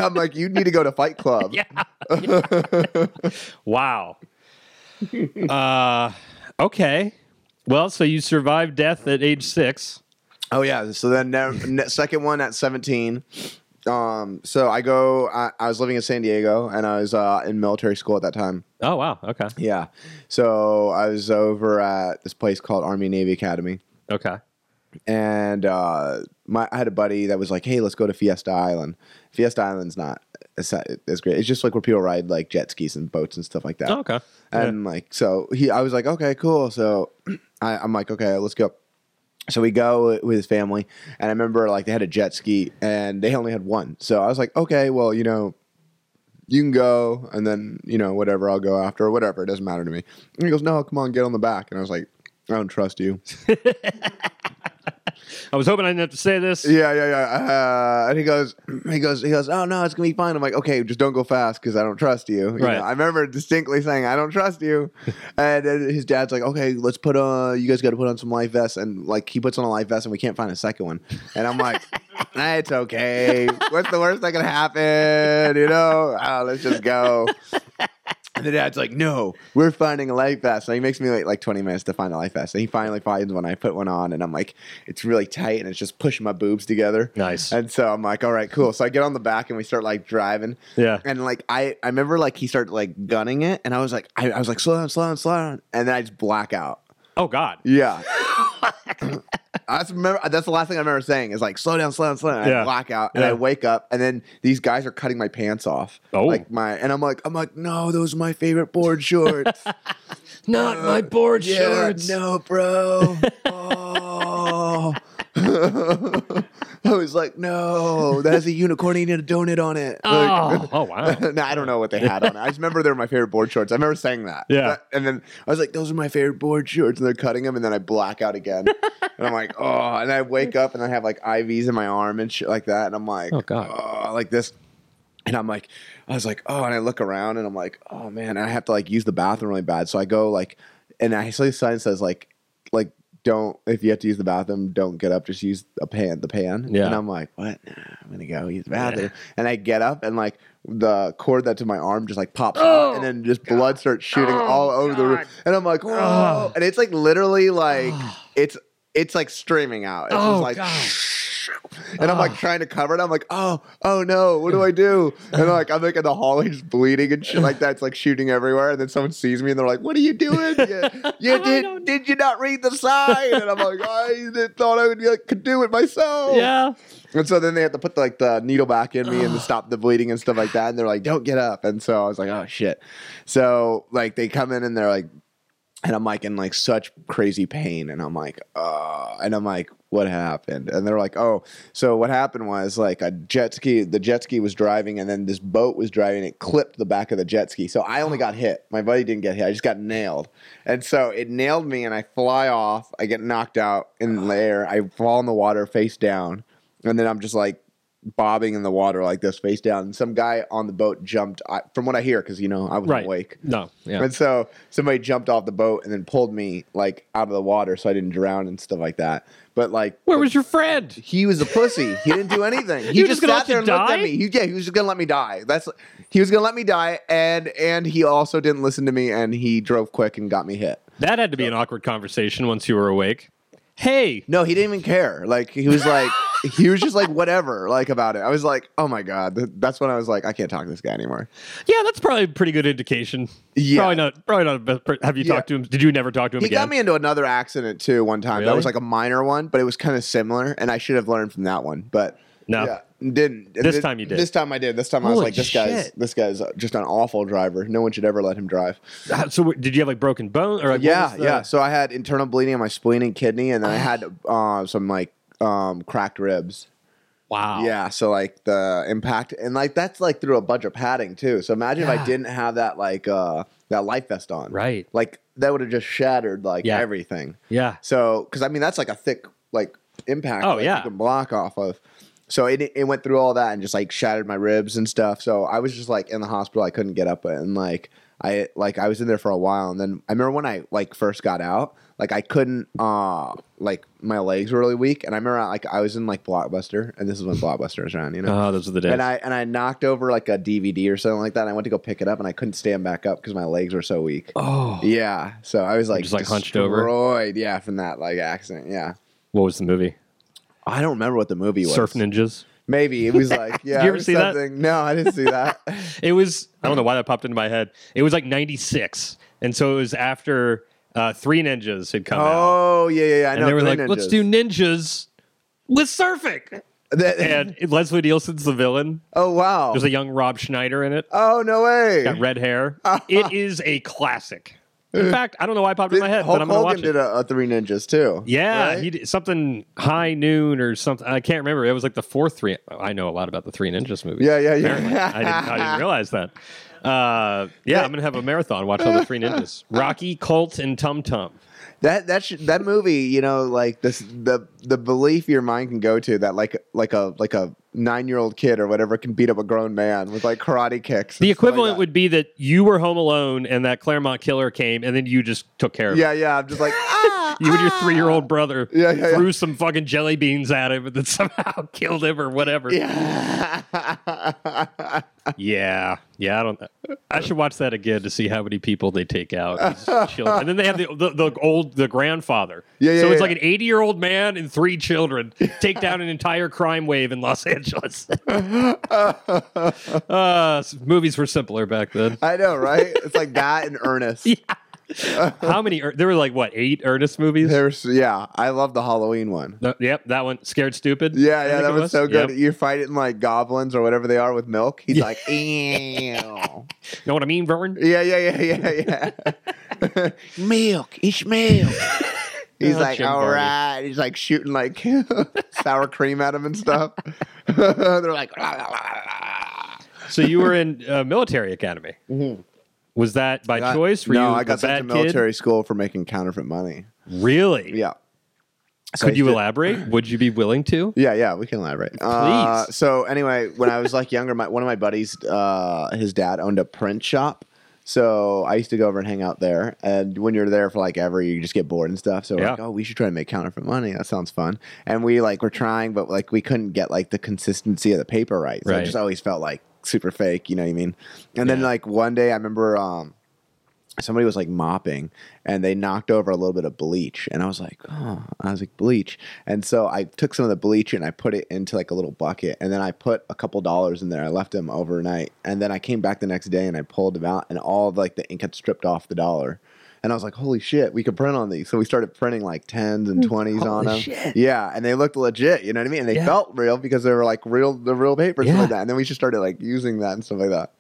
I'm like, you need to go to Fight Club. yeah. wow. Uh, okay. Well, so you survived death at age six. Oh yeah. So then ne- second one at 17. Um, so I go. I, I was living in San Diego, and I was uh, in military school at that time. Oh wow. Okay. Yeah. So I was over at this place called Army Navy Academy. Okay. and uh, my I had a buddy that was like, "Hey, let's go to Fiesta Island." Fiesta Island's not as, as great. It's just like where people ride like jet skis and boats and stuff like that. Oh, okay. And like, so he, I was like, "Okay, cool." So I, I'm like, "Okay, let's go." So we go with his family, and I remember like they had a jet ski, and they only had one. So I was like, "Okay, well, you know." You can go, and then you know whatever I'll go after, or whatever. It doesn't matter to me. And he goes, "No, come on, get on the back." And I was like, "I don't trust you." I was hoping I didn't have to say this. Yeah, yeah, yeah. Uh, and he goes, he goes, he goes. Oh no, it's gonna be fine. I'm like, okay, just don't go fast because I don't trust you. You Right. know, I remember distinctly saying, I don't trust you. and then his dad's like, okay, let's put on. You guys got to put on some life vests. And like, he puts on a life vest, and we can't find a second one. And I'm like, "Ah, it's okay. What's the worst that can happen? You know, oh, let's just go. And the dad's like, no, we're finding a life vest. So he makes me wait like 20 minutes to find a life vest. And he finally finds one. I put one on and I'm like, it's really tight and it's just pushing my boobs together. Nice. And so I'm like, all right, cool. So I get on the back and we start like driving. Yeah. And like I, I remember like he started like gunning it and I was like, I, I was like, slow down, slow down, slow down. And then I just black out. Oh God. Yeah. That's remember. That's the last thing I remember saying is like, "Slow down, slow down, slow down." Yeah. I black out, and Yeah. I wake up, and then these guys are cutting my pants off. Oh. like my, and I'm like, I'm like, no, those are my favorite board shorts. Not my board yeah, shorts. no, bro. oh. I was like, no, that has a unicorn eating a donut on it. Oh. Like- Oh, oh wow. no, I don't know what they had on it. I just remember they're my favorite board shorts. I remember saying that. Yeah. But- and then I was like, those are my favorite board shorts. And they're cutting them. And then I black out again. and I'm like, oh. And I wake up and I have like IVs in my arm and shit like that. And I'm like, Oh, God. oh, like this. And I'm like, I was like, oh, and I look around and I'm like, oh man, and I have to like use the bathroom really bad. So I go like, and I see the sign says like, like, don't if you have to use the bathroom, don't get up, just use a pan, the pan. Yeah. And I'm like, what? Nah, I'm gonna go use the bathroom. And I get up and like the cord that's in my arm just like pops out, and then just blood starts shooting all over the room. And I'm like, whoa! And it's like literally like it's it's like streaming out. It's Oh, just like. God. And I'm like trying to cover it. I'm like, oh, oh no, what do I do? And I'm like I'm like in the hallway just bleeding and shit like that. It's like shooting everywhere. And then someone sees me and they're like, what are you doing? You, you did did you not read the sign? And I'm like, I didn't- thought I would be like, could do it myself. Yeah. And so then they have to put like the needle back in me and to stop the bleeding and stuff like that. And they're like, don't get up. And so I was like, oh shit. So like they come in and they're like, and I'm like in like such crazy pain. And I'm like, uh, and I'm like, what happened? And they're like, oh, so what happened was like a jet ski, the jet ski was driving and then this boat was driving. It clipped the back of the jet ski. So I only got hit. My buddy didn't get hit. I just got nailed. And so it nailed me and I fly off. I get knocked out in the air. I fall in the water face down. And then I'm just like bobbing in the water like this face down. And some guy on the boat jumped, I, from what I hear, because, you know, I was Right. awake. No. Yeah. And so somebody jumped off the boat and then pulled me like out of the water so I didn't drown and stuff like that. But like, Where was your friend? he was a pussy. He didn't do anything. He just just sat there and looked at me. He, yeah, he was just gonna let me die. That's he was gonna let me die, and and he also didn't listen to me, and he drove quick and got me hit. That had to be an awkward conversation once you were awake. Hey, No, he didn't even care. Like he was like he was just like whatever like about it. I was like, oh my god. Th- That's when I was like, I can't talk to this guy anymore. yeah, that's probably a pretty good indication. Yeah. Probably not. Probably not. a best per- Have you Yeah. talked to him? Did you never talk to him He again? got me into another accident too one time. That Really? was like a minor one, but it was kind of similar, and I should have learned from that one. But No. yeah, didn't. This Thi- time you did. This time I did. This time I was Holy like, this guy's this guy's just an awful driver. No one should ever let him drive. Uh, So did you have like broken bone or like, yeah, the- yeah. So I had internal bleeding in my spleen and kidney, and then I had uh, some like um, cracked ribs. Wow. Yeah, so like the impact, and like that's like through a bunch of padding too. So imagine if I didn't have that like uh that life vest on, Right. Like that would have just shattered like Yeah. everything. Yeah. So, because I mean, that's like a thick like impact. Oh, yeah. you can block off of. So it it went through all that and just like shattered my ribs and stuff. So I was just like in the hospital. I couldn't get up and like I like I was in there for a while. And then I remember when I like first got out, like I couldn't uh like my legs were really weak. And I remember like I was in like Blockbuster, and this is when Blockbuster was around, you know. Oh, those are the days. And I and I knocked over like a DVD or something like that. And I went to go pick it up, and I couldn't stand back up because my legs were so weak. oh. Yeah, so I was like just, like, hunched over? Yeah, from that like accident. Yeah, What was the movie? I don't remember what the movie was. Surf Ninjas. Maybe it was like yeah. you ever see that? something- No, I didn't see that. It was I don't know why that popped into my head. It was like '96, and so it was after uh, Three Ninjas had come out, oh yeah, yeah, yeah. I and know. they were like, "Let's do Ninjas. ninjas with surfing." And Leslie Nielsen's the villain. oh wow. There's a young Rob Schneider in it. oh no way. Got red hair. it is a classic. In fact, I don't know why it popped in my head, Hulk but I'm going to Hogan watch it. did a, a Three Ninjas too. Yeah, right? he did something high noon or something. I can't remember. It was like the fourth three. I know a lot about the Three Ninjas movies. Yeah, yeah, yeah. Apparently. I, didn't, I didn't realize that. Uh, yeah, I'm gonna have a marathon. Watch all the Three Ninjas: Rocky, Colt, and Tum Tum. That that sh- that movie, you know, like this the the belief your mind can go to that like like a like a nine year old kid or whatever can beat up a grown man with like karate kicks. The and stuff like equivalent would be that you were home alone and that Claremont killer came, and then you just took care of it. Yeah, yeah. I'm just like ah, You and your three year old brother Yeah, yeah, yeah. threw some fucking jelly beans at him and then somehow killed him or whatever. yeah. Yeah, yeah. I don't. I should watch that again to see how many people they take out. And then they have the, the the old the grandfather. Yeah, yeah, So it's yeah. like an eighty year old man and three children take down an entire crime wave in Los Angeles. uh, movies were simpler back then. I know, right? It's like that and Ernest. Yeah. How many? Er- there were like what eight Ernest movies? There's yeah, I love the Halloween one. No, yep, that one. Scared Stupid. Yeah, yeah, that it was, so good. Yep. You're fighting like goblins or whatever they are with milk. He's like, ew. Know what I mean, Vern? Yeah, yeah, yeah, yeah, yeah. milk, it's milk. He's Oh, like, Jim all right. He's like shooting like sour cream at him and stuff. They're like, "La, la, la, la." So you were in uh, military academy. Was that by Got- choice? Were no, you I got sent to kid? military school for making counterfeit money. Really? Yeah. So Could you did- elaborate? Would you be willing to? Yeah, yeah, we can elaborate. Uh, Please. so anyway, when I was like younger, my one of my buddies, uh, his dad owned a print shop. So I used to go over and hang out there. And when you're there for like ever, you just get bored and stuff. So we're Yeah. like, oh, we should try to make counterfeit money. That sounds fun. And we like were trying, but like we couldn't get like the consistency of the paper right. So Right. it just always felt like super fake. You know what I mean? And then like one day, I remember um, somebody was like mopping and they knocked over a little bit of bleach and i was like oh i was like bleach and so i took some of the bleach and i put it into like a little bucket and then i put a couple dollars in there i left them overnight and then i came back the next day and i pulled them out and all of like the ink had stripped off the dollar and I was like, "Holy shit, we could print on these!" So we started printing like tens and mm, twenties on them. shit. Yeah, and they looked legit. You know what I mean? And they Yeah. felt real because they were like real, the real papers and Yeah. like that. And then we just started like using that and stuff like that.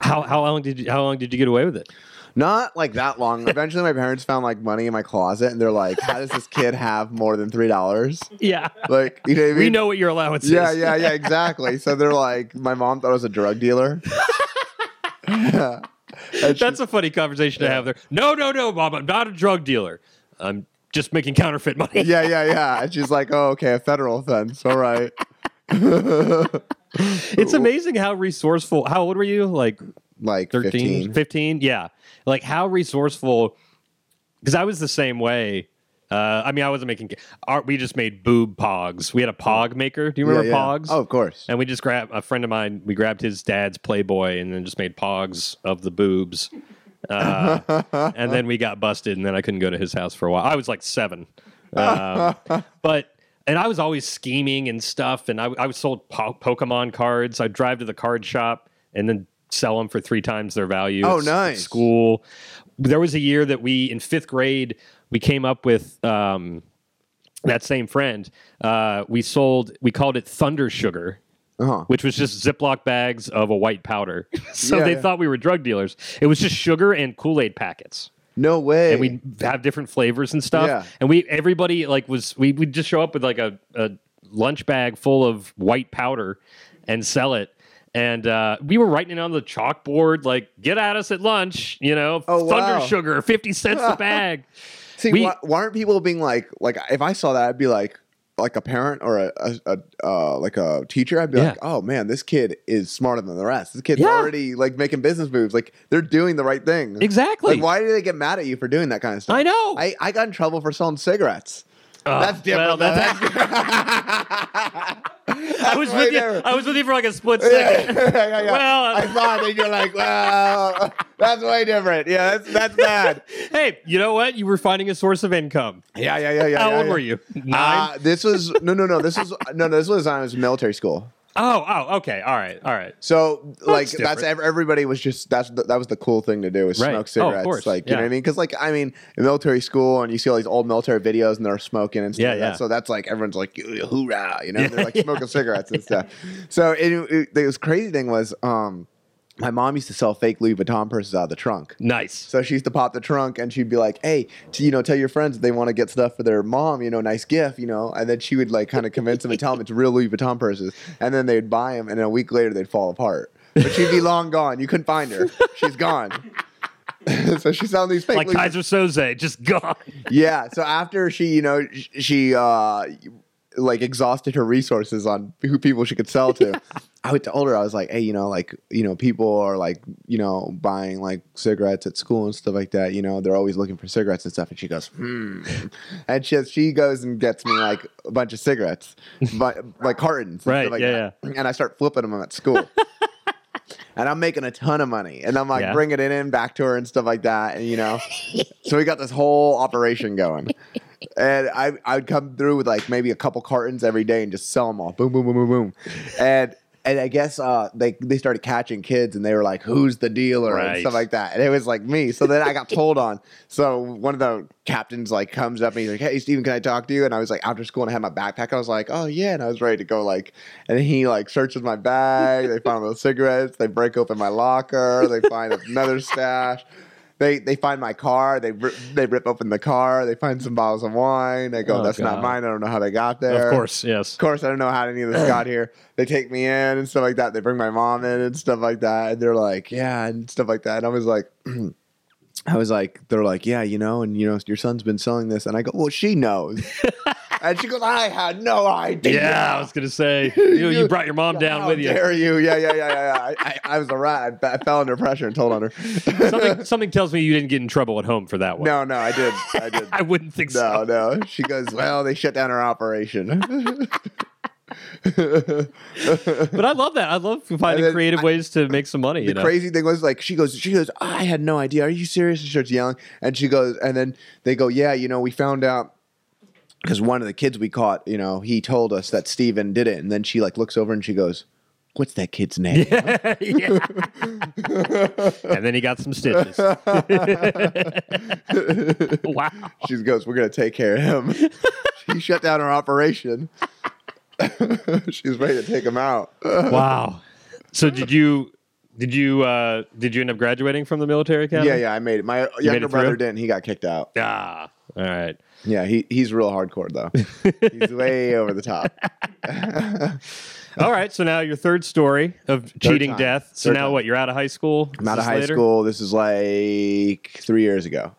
How how long did you how long did you get away with it? Not like that long. Eventually, my parents found like money in my closet, and they're like, "How does this kid have more than three dollars?" Yeah. Like, you know what I mean? We know what your allowance Yeah, is. yeah, yeah, yeah, exactly. So they're like, my mom thought I was a drug dealer. yeah. And she- That's a funny conversation to have there. No, no, no, Mom, I'm not a drug dealer. I'm just making counterfeit money. yeah, yeah, yeah. And she's like, "Oh, okay, a federal offense. All right." It's amazing how resourceful. How old were you? Like Like 13, 15. 15? Yeah. Like how resourceful. Because I was the same way. Uh, I mean, I wasn't making. Our, we just made boob pogs. We had a pog maker. Do you remember Yeah, yeah. pogs? Oh, of course. And we just grabbed a friend of mine. We grabbed his dad's Playboy and then just made pogs of the boobs. Uh, and then we got busted, and then I couldn't go to his house for a while. I was like seven, um, but and I was always scheming and stuff. And I, I was sold po- Pokemon cards. I'd drive to the card shop and then sell them for three times their value. Oh, at s- at nice. School. There was a year that we in fifth grade we came up with. Um, that same friend, uh, we sold. We called it Thunder Sugar, Uh-huh. which was just Ziploc bags of a white powder. so Yeah, they yeah. thought we were drug dealers. It was just sugar and Kool Aid packets, No way. and we have different flavors and stuff. Yeah. And we everybody like was we would just show up with like a, a lunch bag full of white powder and sell it. And uh, we were writing it on the chalkboard, like "Get at us at lunch," you know, Oh, Thunder wow. Sugar, fifty cents a bag. See, we- why, why aren't people being like, like, if I saw that, I'd be like, like a parent or a, a, a uh, like a teacher, I'd be Yeah. like, oh man, this kid is smarter than the rest. This kid's Yeah. already like making business moves. Like they're doing the right thing. Exactly. Like, why do they get mad at you for doing that kind of stuff? I know. I, I got in trouble for selling cigarettes. Oh, That's different. well, though. that's- I was with you. I was with you for like a split Yeah, second. yeah, yeah. Well, I thought, and you're like, well, that's way different. Yeah, that's that's bad. hey, you know what? You were finding a source of income. Yeah, yeah, yeah, yeah. How yeah, old yeah. were you? Nine. Uh, this was no, no, no. This was no, no. This was I was in military school. Oh, oh, okay. All right, all right. So like that's ev- everybody was just that's the, that was the cool thing to do was Right. smoke Oh, of cigarettes. course. Like you know what I mean? Because like I mean, in military school and you see all these old military videos and they're smoking and stuff. Yeah, like that. yeah. So that's like everyone's like hoorah, you know? Yeah, they're like yeah. smoking cigarettes and stuff. So it, it, the crazy thing was, um, my mom used to sell fake Louis Vuitton purses out of the trunk. Nice. So she used to pop the trunk and she'd be like, "Hey, to, you know, tell your friends they want to get stuff for their mom, you know, nice gift, you know." And then she would like kind of convince them and tell them it's real Louis Vuitton purses, and then they'd buy them, and then a week later they'd fall apart. But she'd be long gone. You couldn't find her. She's gone. so she's selling these fake. Like Louis- Keyser Soze, just gone. yeah. So after she, you know, sh- she uh like exhausted her resources on who people she could sell to. I would told her I was like, hey, you know, like you know, people are like, you know, buying like cigarettes at school and stuff like that. You know, they're always looking for cigarettes and stuff. And she goes, hmm. And she she goes and gets me like a bunch of cigarettes, but like cartons, Right, like yeah, that. And I start flipping them at school. And I'm making a ton of money, and I'm like Yeah. bringing it in back to her and stuff like that, and you know, so we got this whole operation going. And I I would come through with like maybe a couple cartons every day and just sell them all. Boom, boom, boom, boom, boom. And and I guess uh, they they started catching kids, and they were like, "Who's the dealer?" and stuff like that. And it was like me. So then I got told on. So one of the captains like comes up and he's like, "Hey, Steven, can I talk to you?" And I was like, after school, and I had my backpack. I was like, "Oh yeah," and I was ready to go. Like, and he like searches my bag. They find those cigarettes. They break open my locker. They find another stash. They, they find my car. They rip, they rip open the car. They find some bottles of wine. They go, Oh, "That's not mine. I don't know how they got there." Of course, yes. Of course, I don't know how any of this got here. They take me in and stuff like that. They bring my mom in and stuff like that. And they're like, yeah, and stuff like that. And I was like, I was like, they're like, yeah, you know, and you know, your son's been selling this. And I go, well, she knows. and she goes, I had no idea. Yeah, I was gonna say you, you brought your mom down How with you. dare you? Yeah, yeah, yeah, yeah. yeah. I, I, I was a rat. I, I fell under pressure and told on her. Something something tells me you didn't get in trouble at home for that one. no, no, I did. I did. I wouldn't think No, so. no. She goes, well, they shut down our operation. But I love that. I love finding creative I- ways to make some money. the you know? crazy thing was like she goes she goes i had no idea are you serious and she starts yelling and she goes and then they go yeah you know we found out because one of the kids we caught you know he told us that steven did it and then she like looks over and she goes what's that kid's name yeah. and then he got some stitches. wow. she goes we're gonna take care of him she shut down her operation she's ready to take him out Wow. So did you did you uh did you end up graduating from the military academy? yeah yeah i made it my made younger it brother didn't he got kicked out Ah. All right. Yeah he, he's real hardcore though he's way over the top All right. So now your third story of cheating time. death. So Third now time. what? You're out of high school. I'm out of high later? school. This is like three years ago.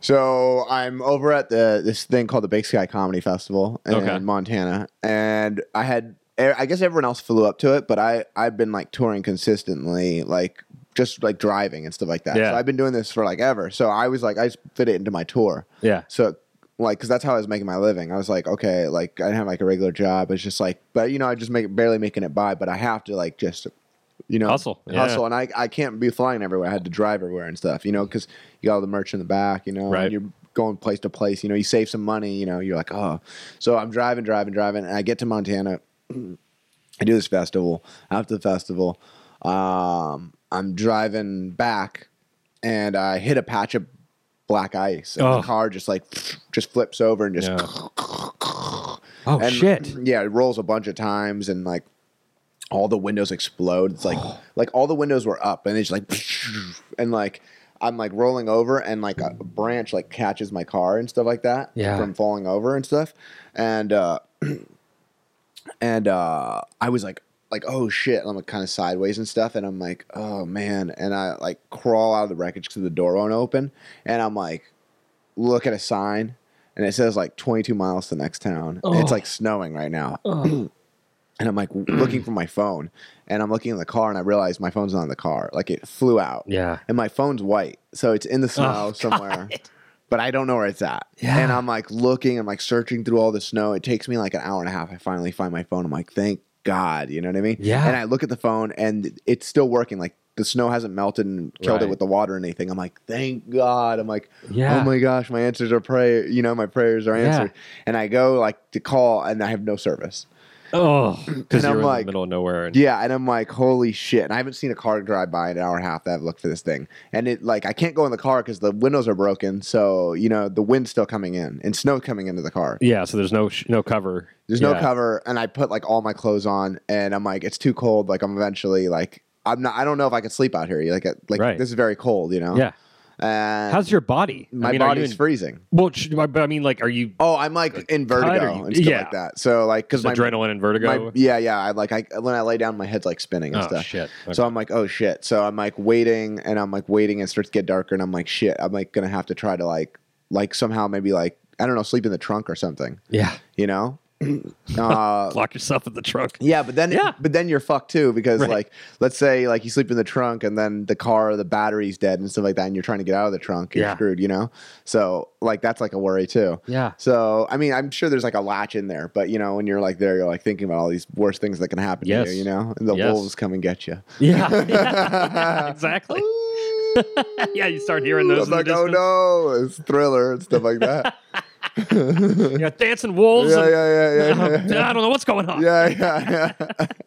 So I'm over at the this thing called the Big Sky Comedy Festival in Okay. Montana, and I had I guess everyone else flew up to it, but I I've been like touring consistently, like just like driving and stuff like that. Yeah. So I've been doing this for like ever. So I was like I just fit it into my tour. Yeah. So like, cause that's how I was making my living. I was like, okay, like I didn't have like a regular job. It's just like, but you know, I just make barely making it by. But I have to like just, you know, Hustle, yeah. hustle, and I I can't be flying everywhere. I had to drive everywhere and stuff, you know, because you got all the merch in the back, you know, Right. and you're going place to place. You know, you save some money. You know, you're like, oh, so I'm driving, driving, driving, and I get to Montana. I do this festival. After the festival, um, I'm driving back, and I hit a patch of black ice, and Oh. the car just like just flips over and just Yeah. Oh and, shit. Yeah, it rolls a bunch of times, and like all the windows explode. It's like like all the windows were up, and it's like and like. I'm like rolling over and like a branch like catches my car and stuff like that Yeah. from falling over and stuff. And uh and uh I was like like oh shit and I'm like kind of sideways and stuff and I'm like oh man and I like crawl out of the wreckage because the door won't open and I'm like look at a sign and it says like 22 miles to the next town and it's Oh. like snowing right now and I'm like looking for my phone and I'm looking in the car and I realize my phone's not in the car like it flew out Yeah. and my phone's white, so it's in the snow Oh, somewhere. But I don't know where it's at. Yeah. And I'm like looking, I'm like searching through all the snow. It takes me like an hour and a half. I finally find my phone. I'm like, thank God. You know what I mean? Yeah. And I look at the phone and it's still working. Like the snow hasn't melted and killed Right. it with the water or anything. I'm like, thank God. I'm like, Yeah. oh my gosh, my answers are prayer. You know, my prayers are Yeah. answered. And I go like to call and I have no service. Oh, because And I'm you're in like- the middle of nowhere. And, Yeah, and I'm like, holy shit! And I haven't seen a car drive by in an hour and a half that I've looked for this thing, and it like I can't go in the car because the windows are broken. So you know the wind's still coming in and snow coming into the car. Yeah, so there's no sh- no cover. There's no cover, and I put like all my clothes on, and I'm like, it's too cold. Like I'm eventually like I'm not. I don't know if I can sleep out here. Like like Right. this is very cold. You know. Yeah. And How's your body? my I mean, body's in- freezing. Well, but I mean, like, are you Oh, I'm like in vertigo you- and stuff yeah. like that. So like because my adrenaline and vertigo? my- yeah, yeah. I like I when I lay down, my head's like spinning and oh stuff. shit. So I'm like, oh shit. So I'm like waiting and I'm like waiting and it starts to get darker and I'm like, shit, I'm like gonna have to try to like like somehow maybe like I don't know, sleep in the trunk or something, yeah, you know? uh, lock yourself in the trunk. yeah, but then Yeah. but then you're fucked too because Right. like let's say like you sleep in the trunk and then the car the battery's dead and stuff like that and you're trying to get out of the trunk, you're Yeah. screwed, you know? So like that's like a worry too. Yeah. So I mean, I'm sure there's like a latch in there, but you know, when you're like there, you're like thinking about all these worst things that can happen Yes. to you, you know? And the Yes. wolves come and get you. Yeah, yeah, exactly. yeah, you start hearing those. I'm like, oh no, it's thriller and stuff like that. got dancing wolves. Yeah, and- yeah, yeah, yeah, yeah. I don't know what's going on. Yeah, yeah,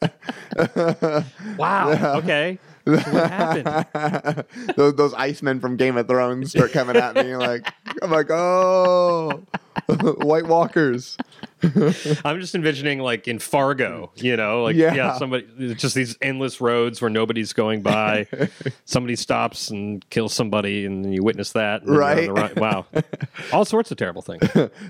yeah. Wow. Okay. So what happened? those, those Icemen from Game of Thrones start coming at me like I'm like, oh, White Walkers. I'm just envisioning like in Fargo, you know, like yeah, Yeah. somebody just these endless roads where nobody's going by. somebody stops and kills somebody, and you witness that. and Right. Wow. All sorts of terrible things.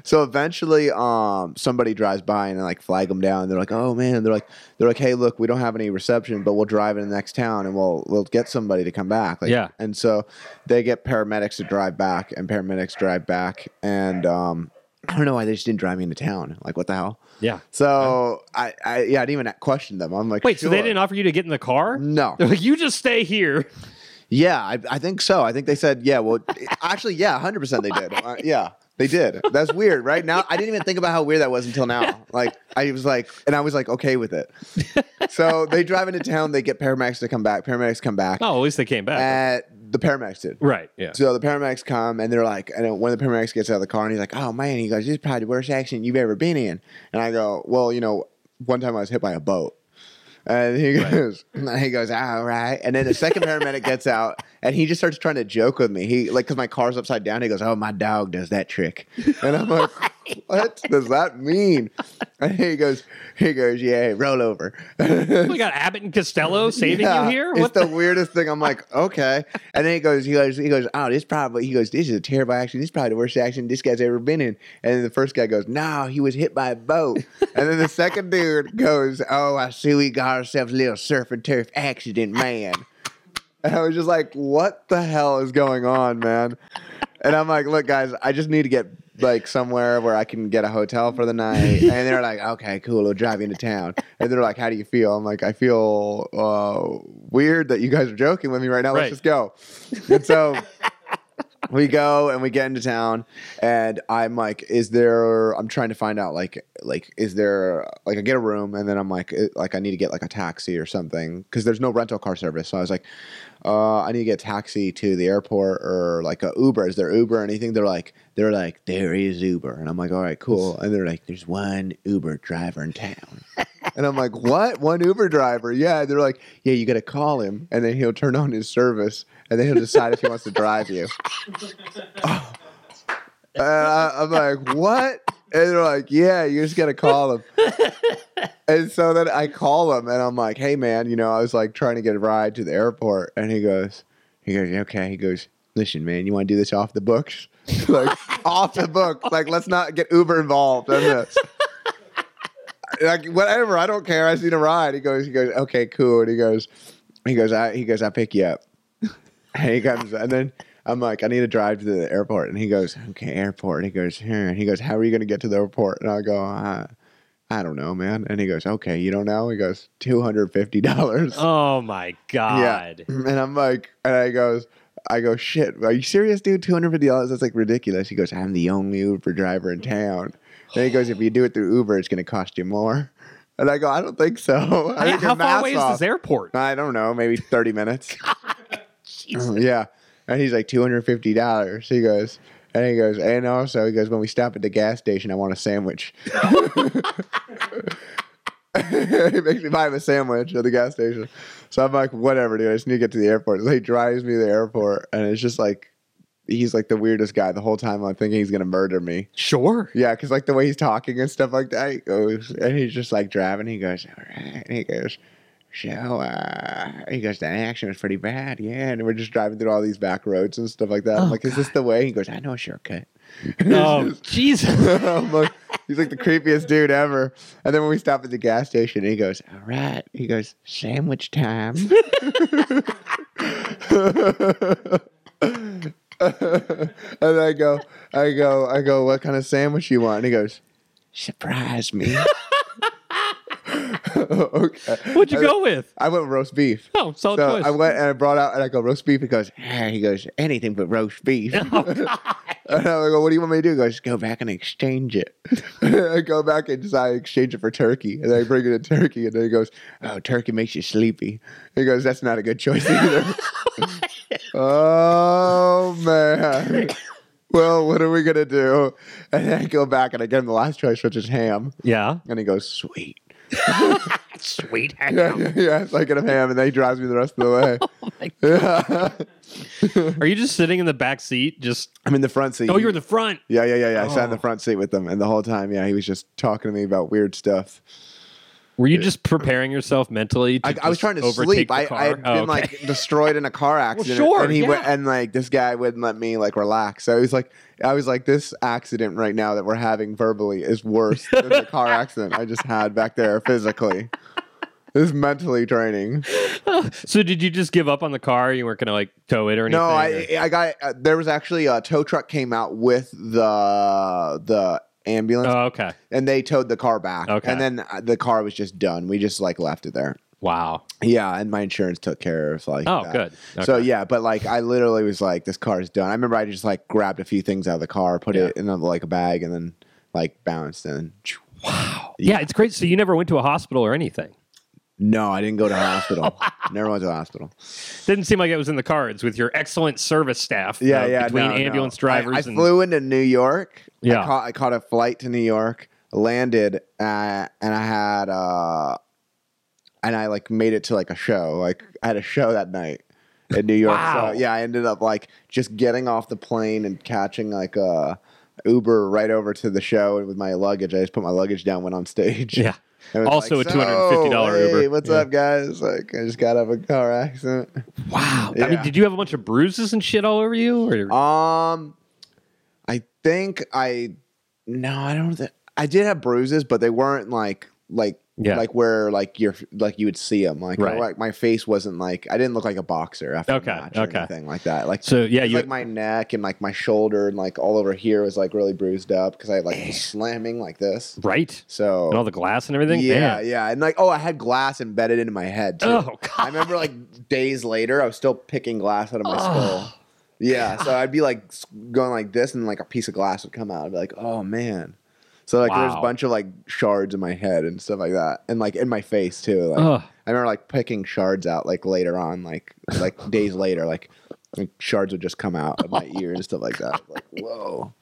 So eventually, um, somebody drives by and like flag them down. They're like, "Oh man!" They're like, "They're like, hey, look, we don't have any reception, but we'll drive in the next town and we'll we'll get somebody to come back." Like, Yeah. And so they get paramedics to drive back, and paramedics drive back, and um, I don't know why they just didn't drive me into town. Like, what the hell? Yeah. So I, I yeah, I didn't even question them. I'm like, Wait, so they "Sure." didn't offer you to get in the car? No. They're like, you just stay here. Yeah, I, I think so. I think they said, yeah, well, actually, yeah, 100% they did. Uh, yeah, they did. That's weird, right? Now, I didn't even think about how weird that was until now. Like, I was like, and I was like, okay with it. So they drive into town, they get paramedics to come back. Paramedics come back. Oh, at least they came back. The paramedics did. right. Yeah. So the paramedics come and they're like, and one of the paramedics gets out of the car and he's like, oh man, he goes, this is probably the worst accident you've ever been in. And I go, well, you know, one time I was hit by a boat. And he goes, and he goes, all right. And then the second paramedic gets out and he just starts trying to joke with me. He like, cause my car's upside down. He goes, oh, my dog does that trick. And I'm like, what does that mean? And he goes, he goes, yeah, roll over. we got Abbott and Costello saving Yeah, you here. It's What the, the? weirdest thing. I'm like, okay. And then he goes, he goes, he goes, oh, this probably, he goes, this is a terrible accident. This is probably the worst accident this guy's ever been in. And then the first guy goes, no, he was hit by a boat. and then the second dude goes, oh, I see we got ourselves a little surf and turf accident, man. And I was just like, what the hell is going on, man? And I'm like, look, guys, I just need to get like somewhere where I can get a hotel for the night. And they're like, okay, cool, we'll drive you into town. And they're like, how do you feel? I'm like, I feel uh, weird that you guys are joking with me right now. Right. Let's just go. And so we go and we get into town and i'm like is there i'm trying to find out like like is there like i get a room and then i'm like like i need to get like a taxi or something because there's no rental car service so i was like uh i need to get a taxi to the airport or like a uber. Is there uber or anything? They're like they're like there is uber. And i'm like all right cool. And they're like there's one uber driver in town. And i'm like what? One uber driver? Yeah. They're like yeah you gotta call him. And then he'll turn on his service and then he'll decide if he wants to drive you. And I, I'm like, what? And they're like, yeah, you just gotta call him. and so then I call him, and I'm like, hey man, you know, I was like trying to get a ride to the airport, and he goes, he goes, okay, he goes, listen, man, you want to do this off the books, like off the book. like let's not get Uber involved in this. like whatever, I don't care. I just need a ride. He goes, he goes, okay, cool. And he goes, he goes, I, he goes, I pick you up. And he comes, and then I'm like, I need to drive to the airport. And he goes, okay, airport. And he goes, here. And he goes, how are you going to get to the airport? And I go, uh, I don't know, man. And he goes, okay, you don't know? He goes, $250. Oh my god. Yeah. And I'm like, and I goes, I go, shit, are you serious, dude? $250? That's like ridiculous. He goes, I'm the only Uber driver in town. And he goes, if you do it through Uber, it's going to cost you more. And I go, I don't think so. I Hey, think how far away is this airport? I don't know, maybe 30 minutes. yeah. And he's like, $250. He goes, and he goes, and also, he goes, when we stop at the gas station, I want a sandwich. he makes me buy him a sandwich at the gas station. So I'm like, whatever, dude. I just need to get to the airport. So he drives me to the airport, and it's just like, he's like the weirdest guy the whole time. I'm thinking he's gonna murder me. Sure. Yeah, because like the way he's talking and stuff like that, he goes, and he's just like driving. He goes, all right. And he goes, so, uh, he goes, that action was pretty bad. Yeah. And we're just driving through all these back roads and stuff like that. I'm Oh, like, is this the way? He goes, I know a shortcut. Oh Jesus. Like, he's like the creepiest dude ever. And then when we stop at the gas station, he goes, All right. He goes, Sandwich time. and I go, I go, I go, What kind of sandwich you want? And he goes, Surprise me. okay. What'd you go with? I went with roast beef. Oh, solid So choice. I went and I brought out and I go roast beef. He goes, ah, he goes anything but roast beef. Oh. And I go, what do you want me to do? He goes, go back and exchange it. I go back and decide exchange it for turkey. And then I bring it to turkey. And then he goes, oh, turkey makes you sleepy. He goes, that's not a good choice either. oh, man. well, what are we gonna do? And then I go back and I get him the last choice, which is ham. Yeah. And he goes, sweet. Sweet. Yeah, yeah, yeah. So I get him ham, and then he drives me the rest of the way. Oh yeah. Are you just sitting in the back seat? Just I'm in the front seat. oh, you're in the front. Yeah, yeah, yeah, yeah. I sat in the Oh. front seat with him, and the whole time, yeah, he was just talking to me about weird stuff. Were you just preparing yourself mentally? To I, I was trying to sleep. I? I had Oh, been okay. like destroyed in a car accident, sure, and he went, and like this guy wouldn't let me like relax. So he's like, I was like, this accident right now that we're having verbally is worse than the car accident I just had back there physically. This is mentally draining. so did you just give up on the car? You weren't gonna like tow it or anything? No, or- I I got uh, there was actually a tow truck came out with the the ambulance Oh, okay. and they towed the car back. Okay. And then uh, the car was just done. We just like left it there. Wow. Yeah, and my insurance took care of like Oh, that. good. So yeah, but like I literally was like, this car is done. I remember I just like grabbed a few things out of the car, put Yeah. it in a, like a bag, and then like bounced and. Wow. Yeah, it's great. So you never went to a hospital or anything. No, I didn't go to the hospital. Never went to the hospital. Didn't seem like it was in the cards with your excellent service staff. Yeah, uh, yeah. Between no, no. ambulance I- drivers I, and flew into New York. Yeah. I caught, I caught a flight to New York, landed, uh, and I had uh, and I like made it to like a show. Like I had a show that night in New York. Wow. So yeah, I ended up like just getting off the plane and catching like a Uber right over to the show and with my luggage. I just put my luggage down, went on stage. yeah. Also like, a $250 "So, hey, Uber." What's Yeah. up, guys? Like I just got out of a car accident. Wow. I mean, Yeah. did you have a bunch of bruises and shit all over you? Or Um, I think I no, I don't. Th- I did have bruises, but they weren't like like Yeah. like where like you're like you would see them. Like Right. like my face wasn't like I didn't look like a boxer after Okay, match or okay. anything like that. Like so yeah, you like my neck and like my shoulder and like all over here was like really bruised up because I like was eh. slamming like this. right So and all the glass and everything. yeah, Man. yeah, and like oh, I had glass embedded into my head. Too. Oh god. I remember like days later, I was still picking glass out of my Oh, skull. Yeah, so I'd be like going like this, and like a piece of glass would come out. I'd be like, "Oh man!" So like there's a Wow. bunch of like shards in my head and stuff like that, and like in my face too. Like Ugh. I remember like picking shards out like later on, like like days later, like, like shards would just come out of my ear and stuff like that. Like whoa!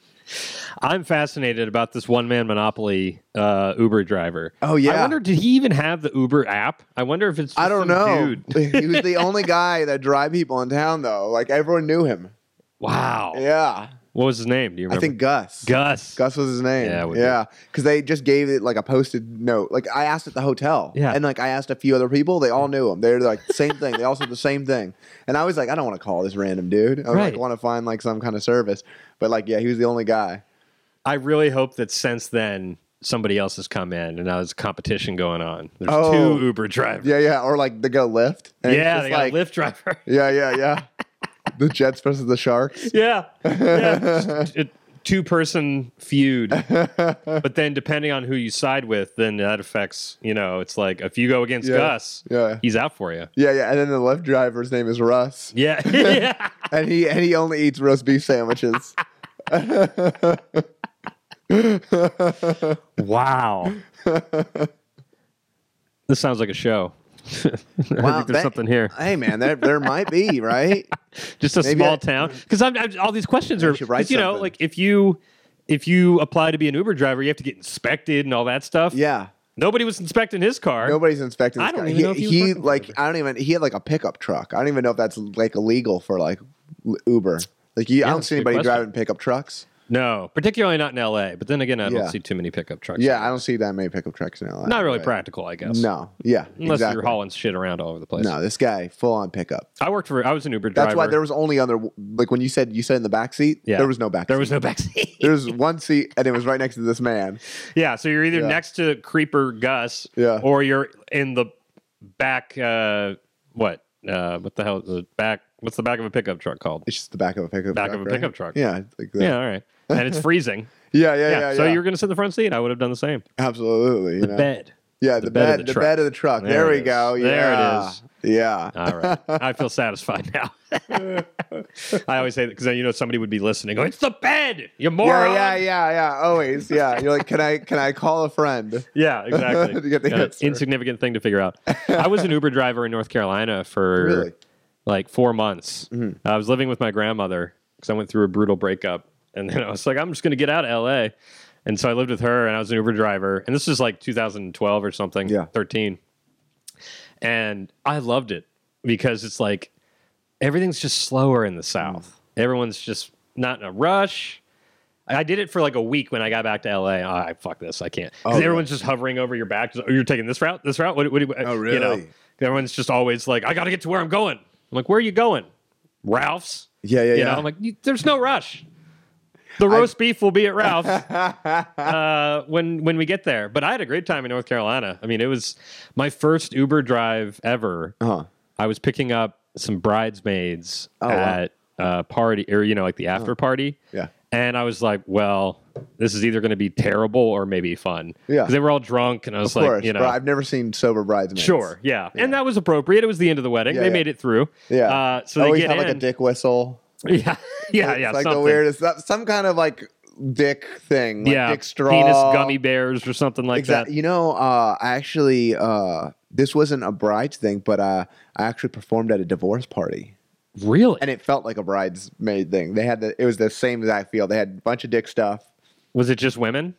I'm fascinated about this one man monopoly uh, Uber driver. Oh yeah. I wonder, did he even have the Uber app? I wonder if it's. Just I don't some know. Dude. he was the only guy that drive people in town though. Like everyone knew him. Wow. Yeah, What was his name? Do you remember? I think Gus. Gus. Gus was his name. Yeah, Yeah, it would be. yeah. Because they just gave it like a posted note. Like I asked at the hotel. Yeah. And like I asked a few other people, they all knew him. They're like same thing. They all said the same thing. And I was like, I don't want to call this random dude. I Right. like want to find like some kind of service. But like, yeah, he was the only guy. I really hope that since then somebody else has come in and now there's competition going on. There's Oh. two Uber drivers. Yeah, yeah. Or like they go Lyft. And it's Yeah, just they got like, a Lyft driver. Yeah, yeah, yeah. the Jets versus the Sharks. yeah. yeah. Two person feud. but then depending on who you side with, then that affects, you know, it's like if you go against Yeah. Gus, Yeah. he's out for you. Yeah, yeah. And then the Lyft driver's name is Russ. Yeah. yeah. And he and he only eats roast beef sandwiches. Wow. this sounds like a show. I Wow, think there's that- something here. Hey man, there there might be, right? Just a maybe small I- town. Because I'm, I'm- all these questions are, you should write 'cause, you know, like if you if you apply to be an Uber driver, you have to get inspected and all that stuff. Yeah. Nobody was inspecting his car. Nobody's inspecting I don't guy. even he, know if he he, like. I don't even he had like a pickup truck. I don't even know if that's like illegal for like Uber. Like you, I don't see anybody question. driving pickup trucks. No, particularly not in L.A. But then again, I don't Yeah. see too many pickup trucks. Yeah, I don't see that many pickup trucks in LA. not really but- practical, I guess. No, yeah, unless exactly. you're hauling shit around all over the place. No, this guy full on pickup. I worked for. I was an Uber driver. That's why there was only other like when you said you said in the back seat. Yeah. there was no back. there was no backseat. There was one seat, and it was right next to this man. Yeah, so you're either Yeah. next to Creeper Gus, Yeah. or you're in the back. Uh, what? Uh, what the hell? is The back? What's the back of a pickup truck called? It's just the back of a pickup. Back truck, of a right? pickup truck. Yeah, it's like that. Yeah, all right. And it's freezing. yeah, yeah, yeah. yeah. So yeah. you were gonna sit in the front seat. I would have done the same. absolutely you The know? bed. Yeah, the, bed of bed, the the, truck. bed of the truck. There There, we is. go. There it yeah. Yeah. All right. I feel satisfied now. I always say that because then, you know somebody would be listening. Going, it's the bed. You moron. Yeah, yeah, yeah, yeah. Always, yeah. You're like, can I, can I call a friend? Yeah, exactly. To get the answer. insignificant thing to figure out. I was an Uber driver in North Carolina for Really? like four months. Mm-hmm. I was living with my grandmother because I went through a brutal breakup, And then I was like, I'm just going to get out of LA. And so I lived with her and I was an Uber driver. And this was like 2012 or something, Yeah. 13. And I loved it because it's like everything's just slower in the mm. South. Everyone's just not in a rush. I did it for like a week when I got back to LA. Oh, I fuck this. I can't. 'Cause Oh, everyone's just hovering over your back. Just, oh, you're taking this route, this route. What? what, what Oh, You know, really? everyone's just always like, I got to get to where I'm going. I'm like, where are you going? Ralph's. Yeah, yeah, You yeah. know, I'm like, there's no rush. The roast beef will be at Ralph's uh, when when we get there. But I had a great time in North Carolina. I mean, it was my first Uber drive ever. Uh-huh. I was picking up some bridesmaids Oh, wow. at a party, or you know, like the after party. Yeah. And I was like, well, this is either going to be terrible or maybe fun. Yeah. Because they were all drunk, and I was Of like, course, you know, I've never seen sober bridesmaids. sure, yeah. and that was appropriate. It was the end of the wedding. Yeah, they yeah. made it through. Yeah. Uh, so they Always get have like a dick whistle. Yeah, yeah, yeah. It's yeah. like the weirdest, some kind of like dick thing. Like yeah, dick straw. penis gummy bears or something like Exactly. that. You know, uh, I actually, uh, this wasn't a bride's thing, but uh, I actually performed at a divorce party. Really? and it felt like a bridesmaid thing. They had the it was the same exact feel. They had a bunch of dick stuff, Was it just women?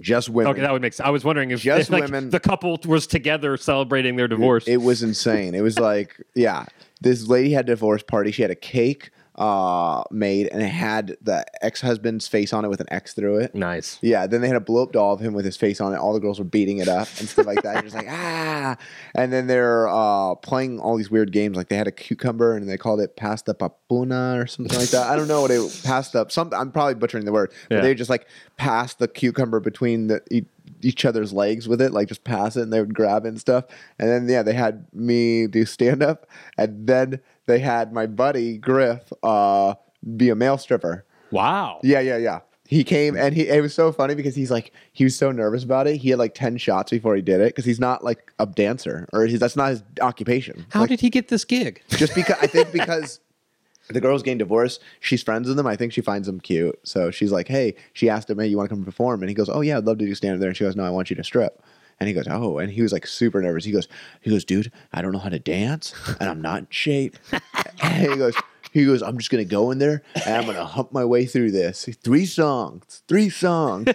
just women. Okay, that would make sense. I was wondering if, Just if, like, women. the couple was together celebrating their divorce. It was insane. It was like, yeah, this lady had a divorce party. She had a cake uh, made, and it had the ex husband's face on it with an X through it. nice. Yeah, then they had a blow up doll of him with his face on it. All the girls were beating it up and stuff like that. You're just like, ah. And then they're uh, playing all these weird games. Like they had a cucumber and they called it pasta papuna or something like that. I don't know what it passed up. Something I'm probably butchering the word, but Yeah. they just like passed the cucumber between the e- each other's legs with it, like just pass it and they would grab it and stuff. And then yeah, they had me do stand up, and then they had my buddy Griff uh, be a male stripper. Wow. Yeah, yeah, yeah. He came and he it was so funny because he's like he was so nervous about it. He had like ten shots before he did it because he's not like a dancer or he's that's not his occupation. How Like, did he get this gig? just because I think because the girl's getting divorced, she's friends with him. I think she finds him cute, so she's like, "Hey," she asked him, "Hey, you want to come perform?" And he goes, "Oh yeah, I'd love to do stand up there." And she goes, "No, I want you to strip." And he goes, "Oh," and he was like super nervous. He goes, "He goes, dude, I don't know how to dance, and I'm not in shape." and he goes. He goes, I'm just gonna go in there and I'm gonna hump my way through this. Three songs, three songs.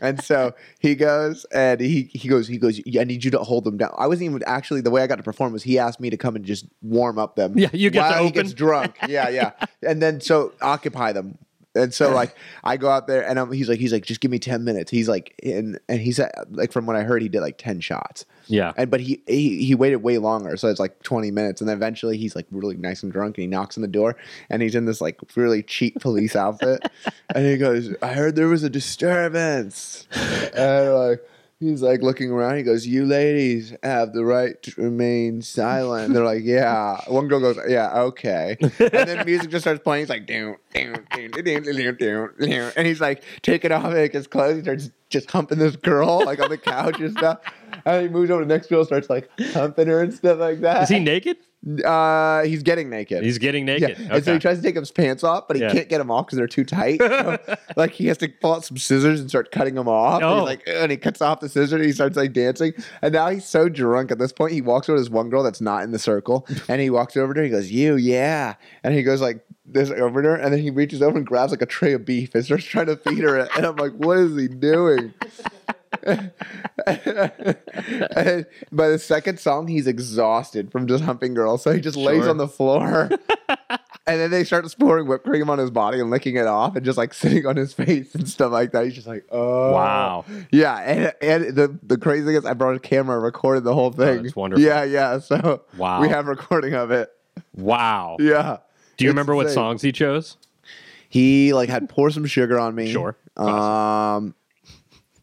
and so he goes and he he goes, he goes, I need you to hold them down. I wasn't even actually the way I got to perform was he asked me to come and just warm up them. Yeah, you get to while he gets drunk. Yeah, yeah. and then so occupy them. And so like I go out there and I'm, he's like he's like just give me ten minutes. He's like and and he's at, like from what I heard he did like ten shots. Yeah. And but he, he he waited way longer, so it's like twenty minutes, and then eventually he's like really nice and drunk, and he knocks on the door, and he's in this like really cheap police outfit, and he goes, "I heard there was a disturbance," and like he's like looking around, he goes, "You ladies have the right to remain silent." They're like, "Yeah." One girl goes, "Yeah, okay," and then music just starts playing. He's like, "Down, down, down, down, down, down, down," and he's like taking off like his clothes. He starts just humping this girl like on the couch and stuff. And he moves over to the next girl, starts like humping her and stuff like that. Is he naked? Uh, he's getting naked. He's getting naked. yeah. naked. And so he tries to take his pants off, but he Yeah. can't get them off because they're too tight. So, like he has to pull out some scissors and start cutting them off. And Oh. he's like, and he cuts off the scissors. And he starts like dancing. And now he's so drunk at this point. He walks over to this one girl that's not in the circle, and he walks over to her. He goes, "You, yeah," and he goes like this over to her, and then he reaches over and grabs like a tray of beef and starts trying to feed her. And I'm like, what is he doing? and by the second song, he's exhausted from just humping girls, so he just lays on the floor. and then they start pouring whipped cream on his body and licking it off, and just like sitting on his face and stuff like that. He's just like, oh Wow. yeah. And, and the the crazy thing is, I brought a camera, and recorded the whole oh, thing. that's wonderful. Yeah, yeah. So Wow. we have recording of it. Wow. Yeah. Do you It's remember what insane. songs he chose? He like had pour some sugar on me. Sure. Um.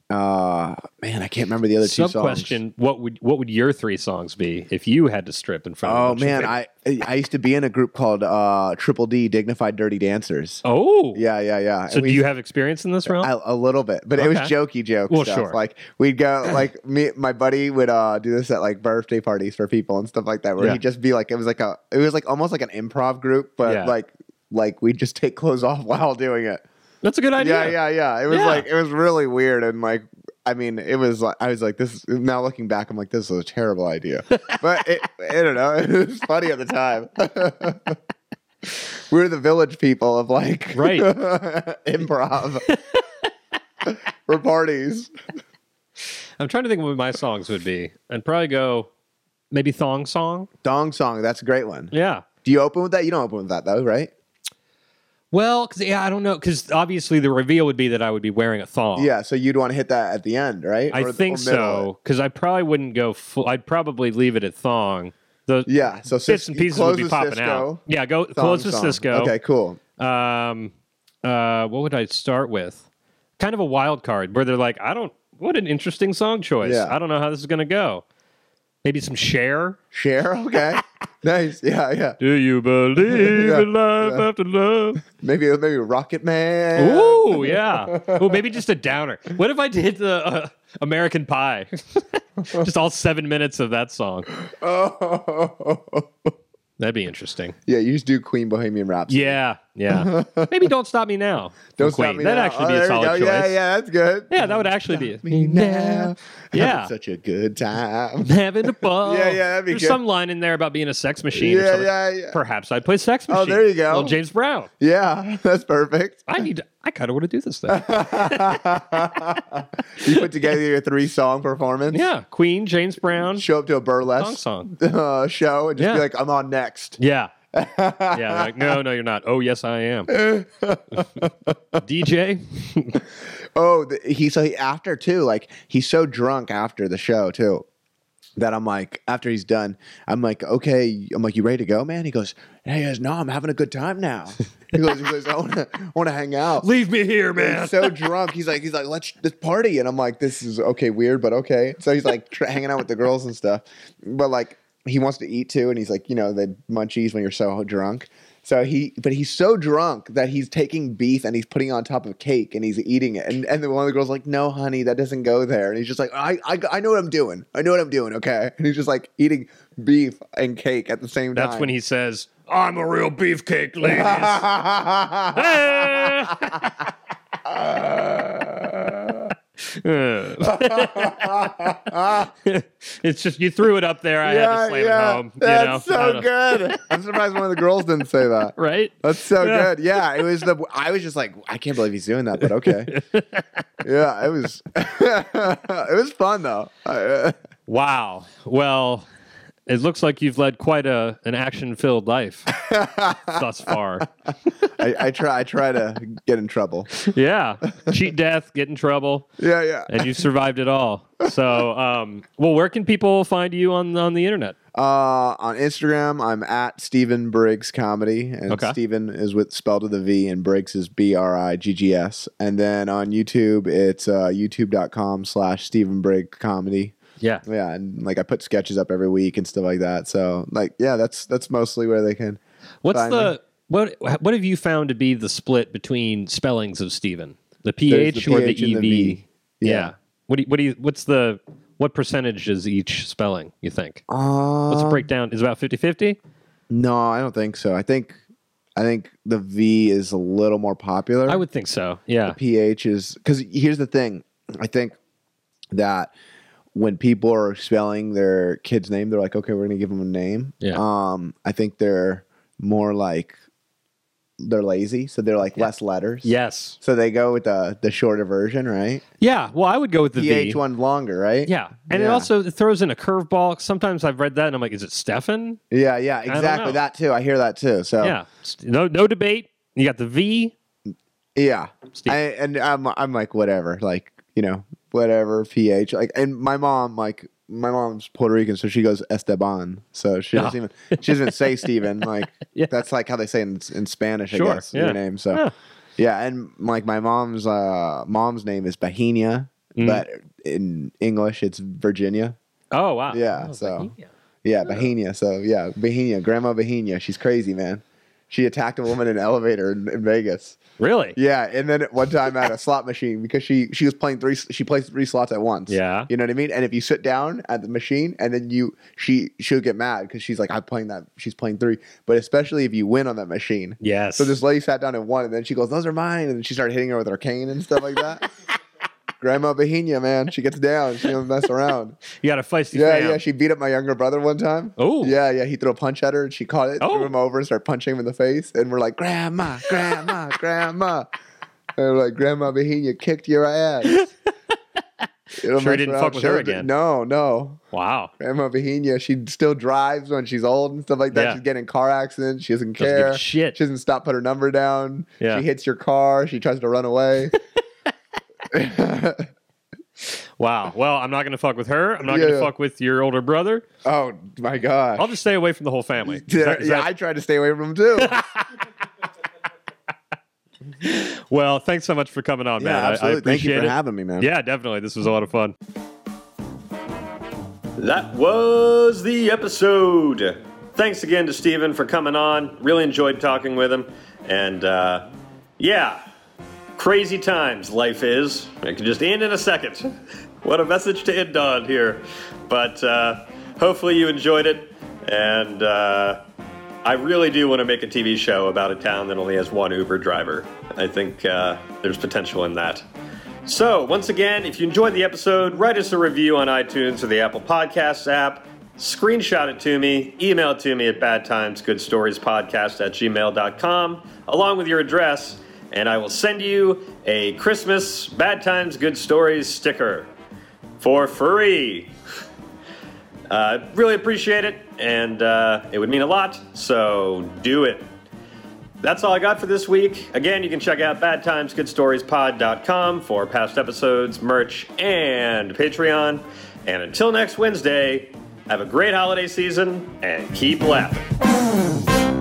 Uh, man, I can't remember the other two Sub songs. question: What would what would your three songs be if you had to strip in front of? a Oh bunch of man, people? I I used to be in a group called uh, Triple D, Dignified Dirty Dancers. oh Yeah, yeah, yeah. So And do we- you have experience in this realm? a, a little bit, but it was Okay. jokey joke Well, stuff. sure. Like we'd go, like me, my buddy would uh, do this at like birthday parties for people and stuff like that, where Yeah. he'd just be like, it was like a, it was like almost like an improv group, but Yeah. like like we'd just take clothes off while doing it. That's a good idea. Yeah, yeah, yeah. It was Yeah. like it was really weird and like. I mean, it was like I was like this. Now looking back, I'm like, this was a terrible idea. But it, I don't know. It was funny at the time. We're the village people of like Right. improv for parties. I'm trying to think what my songs would be. I'd probably go maybe thong song. Dong song, that's a great one. Yeah. Do you open with that? You don't open with that though, right? Well, because yeah, I don't know. Because obviously the reveal would be that I would be wearing a thong. Yeah, so you'd want to hit that at the end, right? I Or- think or middle of so. Because I probably wouldn't go full. I'd probably leave it at thong. The. Yeah, so bits Cis- and pieces close would be with popping Sisqo, out. Yeah, go thong close with. Sisqo. Okay, cool. Um, uh, what would I start with? Kind of a wild card where they're like, I don't. What an interesting song choice. Yeah. I don't know how this is going to go. Maybe some Cher. Cher, okay. nice. Yeah, yeah. Do you believe Yeah, in life yeah. after love? Maybe maybe Rocket Man. Ooh, yeah. Ooh, maybe just a downer. What if I did the uh, American Pie? just all seven minutes of that song. Oh. That'd be interesting. yeah, you just do Queen Bohemian Rhapsody. Yeah, yeah. Maybe don't stop me now. Don't stop me That'd now. actually Oh, be a there solid choice. Yeah, yeah, that's good. Yeah, that would actually be Me now. Yeah. Having such a good time. having a ball. Yeah, yeah, that'd be good. There's good. some line in there about being a sex machine. or Yeah, something. yeah, yeah. Perhaps I'd play sex machine. Oh, there you go. Little James Brown. Yeah, that's perfect. I need. To, I kind of want to do this thing. You put together your three song performance. yeah, Queen, James Brown, Show up to a burlesque song song. uh, show and just Yeah. be like, I'm on next. Yeah. Yeah, like, no, no, you're not. Oh, yes, I am. DJ. Oh, the, he so he after too, like he's so drunk after the show too. That I'm like, after he's done, I'm like, okay, I'm like, you ready to go, man? He goes, hey, he goes, no, I'm having a good time now. He goes, he goes, I want to, I want to hang out. Leave me here, man. He's so drunk. He's like, he's like, let's let's party, and I'm like, this is okay, weird, but okay. So he's like tr- hanging out with the girls and stuff, but like he wants to eat too, and he's like, you know, the munchies when you're so drunk. So he, but he's so drunk that he's taking beef and he's putting it on top of cake and he's eating it. And and then one of the girls like, no, honey, that doesn't go there. And he's just like, I, I, I know what I'm doing. I know what I'm doing. Okay. And he's just like eating beef and cake at the same time. That's when he says, I'm a real beefcake, ladies. Uh, it's just you threw it up there. I had to slam it home. You That's know? So good. I'm surprised one of the girls didn't say that. right? That's so Yeah. good. Yeah, it was the. I was just like, I can't believe he's doing that, but okay. yeah, it was. it was fun though. Uh, Wow. Well, it looks like you've led quite a an action filled life thus far. I, I try. I try to get in trouble. Yeah. Cheat death, get in trouble, Yeah, yeah. and you survived it all. So, um, well, where can people find you on on the internet? Uh, on Instagram, I'm at Steven Briggs Comedy, and Okay. Steven is with spelled with a V, and Briggs is B R I G G S. And then on YouTube, it's uh, youtube.com slash Steven Briggs Comedy. Yeah. Yeah, and like I put sketches up every week and stuff like that. So like, yeah, that's that's mostly where they can. What's the what what have you found to be the split between spellings of Stephen? The PH or the PH and EV? V. Yeah. What do you, what do you what's the what percentage is each spelling, you think? Uh, Let's break down. Is it about 50-50? No, I don't think so. I think I think the V is a little more popular. I would think so. Yeah. The PH is because here's the thing. I think that when people are spelling their kid's name, they're like, okay, we're gonna give them a name. Yeah. Um, I think they're more like they're lazy, so they're like less letters. Yes. So they go with the the shorter version, right? Yeah. Well, I would go with the PH V. one longer, right? Yeah. And it also it throws in a curveball. Sometimes I've read that and I'm like, is it Stefan? Yeah, yeah, exactly. That too. I hear that too. So Yeah. No no debate. You got the V. Yeah, I, and I'm I'm like whatever, like you know whatever ph like, and my mom like my mom's Puerto Rican, so she goes Esteban, so she doesn't Oh. even she doesn't say Steven. Like Yeah. that's like how they say in, in Spanish, I Sure, guess yeah. your name. So Yeah. yeah, and like my mom's uh mom's name is Bahenia, Mm. but in English it's Virginia. Oh wow. Yeah, Oh, so- Bohemia. Yeah, Bahenia. So yeah, Bahenia, Grandma Bahenia. She's crazy, man. She attacked a woman in an elevator in, in Vegas. Really? Yeah, and then at one time at a slot machine because she she was playing three she plays three slots at once. Yeah. you know what I mean. And if you sit down at the machine and then you she she'll get mad because she's like I'm playing that she's playing three, but especially if you win on that machine. Yes. So this lady sat down and won, and then she goes, "Those are mine," and then she started hitting her with her cane and stuff like that. Grandma Bohemia, man, she gets down. She don't mess around. You got a feisty Yeah, yeah. She beat up my younger brother one time. Oh. Yeah, yeah. He threw a punch at her and she caught it, Oh. threw him over, and started punching him in the face. And we're like, Grandma, Grandma, Grandma. And we're like, Grandma Bohemia kicked your ass. Don't Sure didn't around. fuck with her again. No, no. wow. Grandma Bohemia, she still drives when she's old and stuff like that. Yeah. She's getting in car accidents. She doesn't Doesn't care. shit. She doesn't stop, put her number down. Yeah. She hits your car. She tries to run away. Wow. Well, I'm not going to fuck with her. I'm not Yeah, going to fuck with your older brother. oh my god. I'll just stay away from the whole family. Is yeah, that- is yeah, that- I tried to stay away from them too. well, thanks so much for coming on, man. I- I, absolutely. Thank you appreciate for it. having me, man. Yeah, definitely. This was a lot of fun. That was the episode. Thanks again to Steven for coming on. Really enjoyed talking with him. And uh, yeah, crazy times life is. It can just end in a second. What a message to end on here. But uh, hopefully you enjoyed it. And uh, I really do want to make a TV show about a town that only has one Uber driver. I think uh, there's potential in that. So, once again, if you enjoyed the episode, write us a review on iTunes or the Apple Podcasts app. Screenshot it to me, email it to me at badtimesgoodstoriespodcast at gmail.com, along with your address, and I will send you a Christmas Bad Times Good Stories sticker for free. Uh, really appreciate it, and uh, it would mean a lot, so do it. That's all I got for this week. Again, you can check out badtimesgoodstoriespod.com for past episodes, merch, and Patreon. And until next Wednesday, have a great holiday season and keep laughing.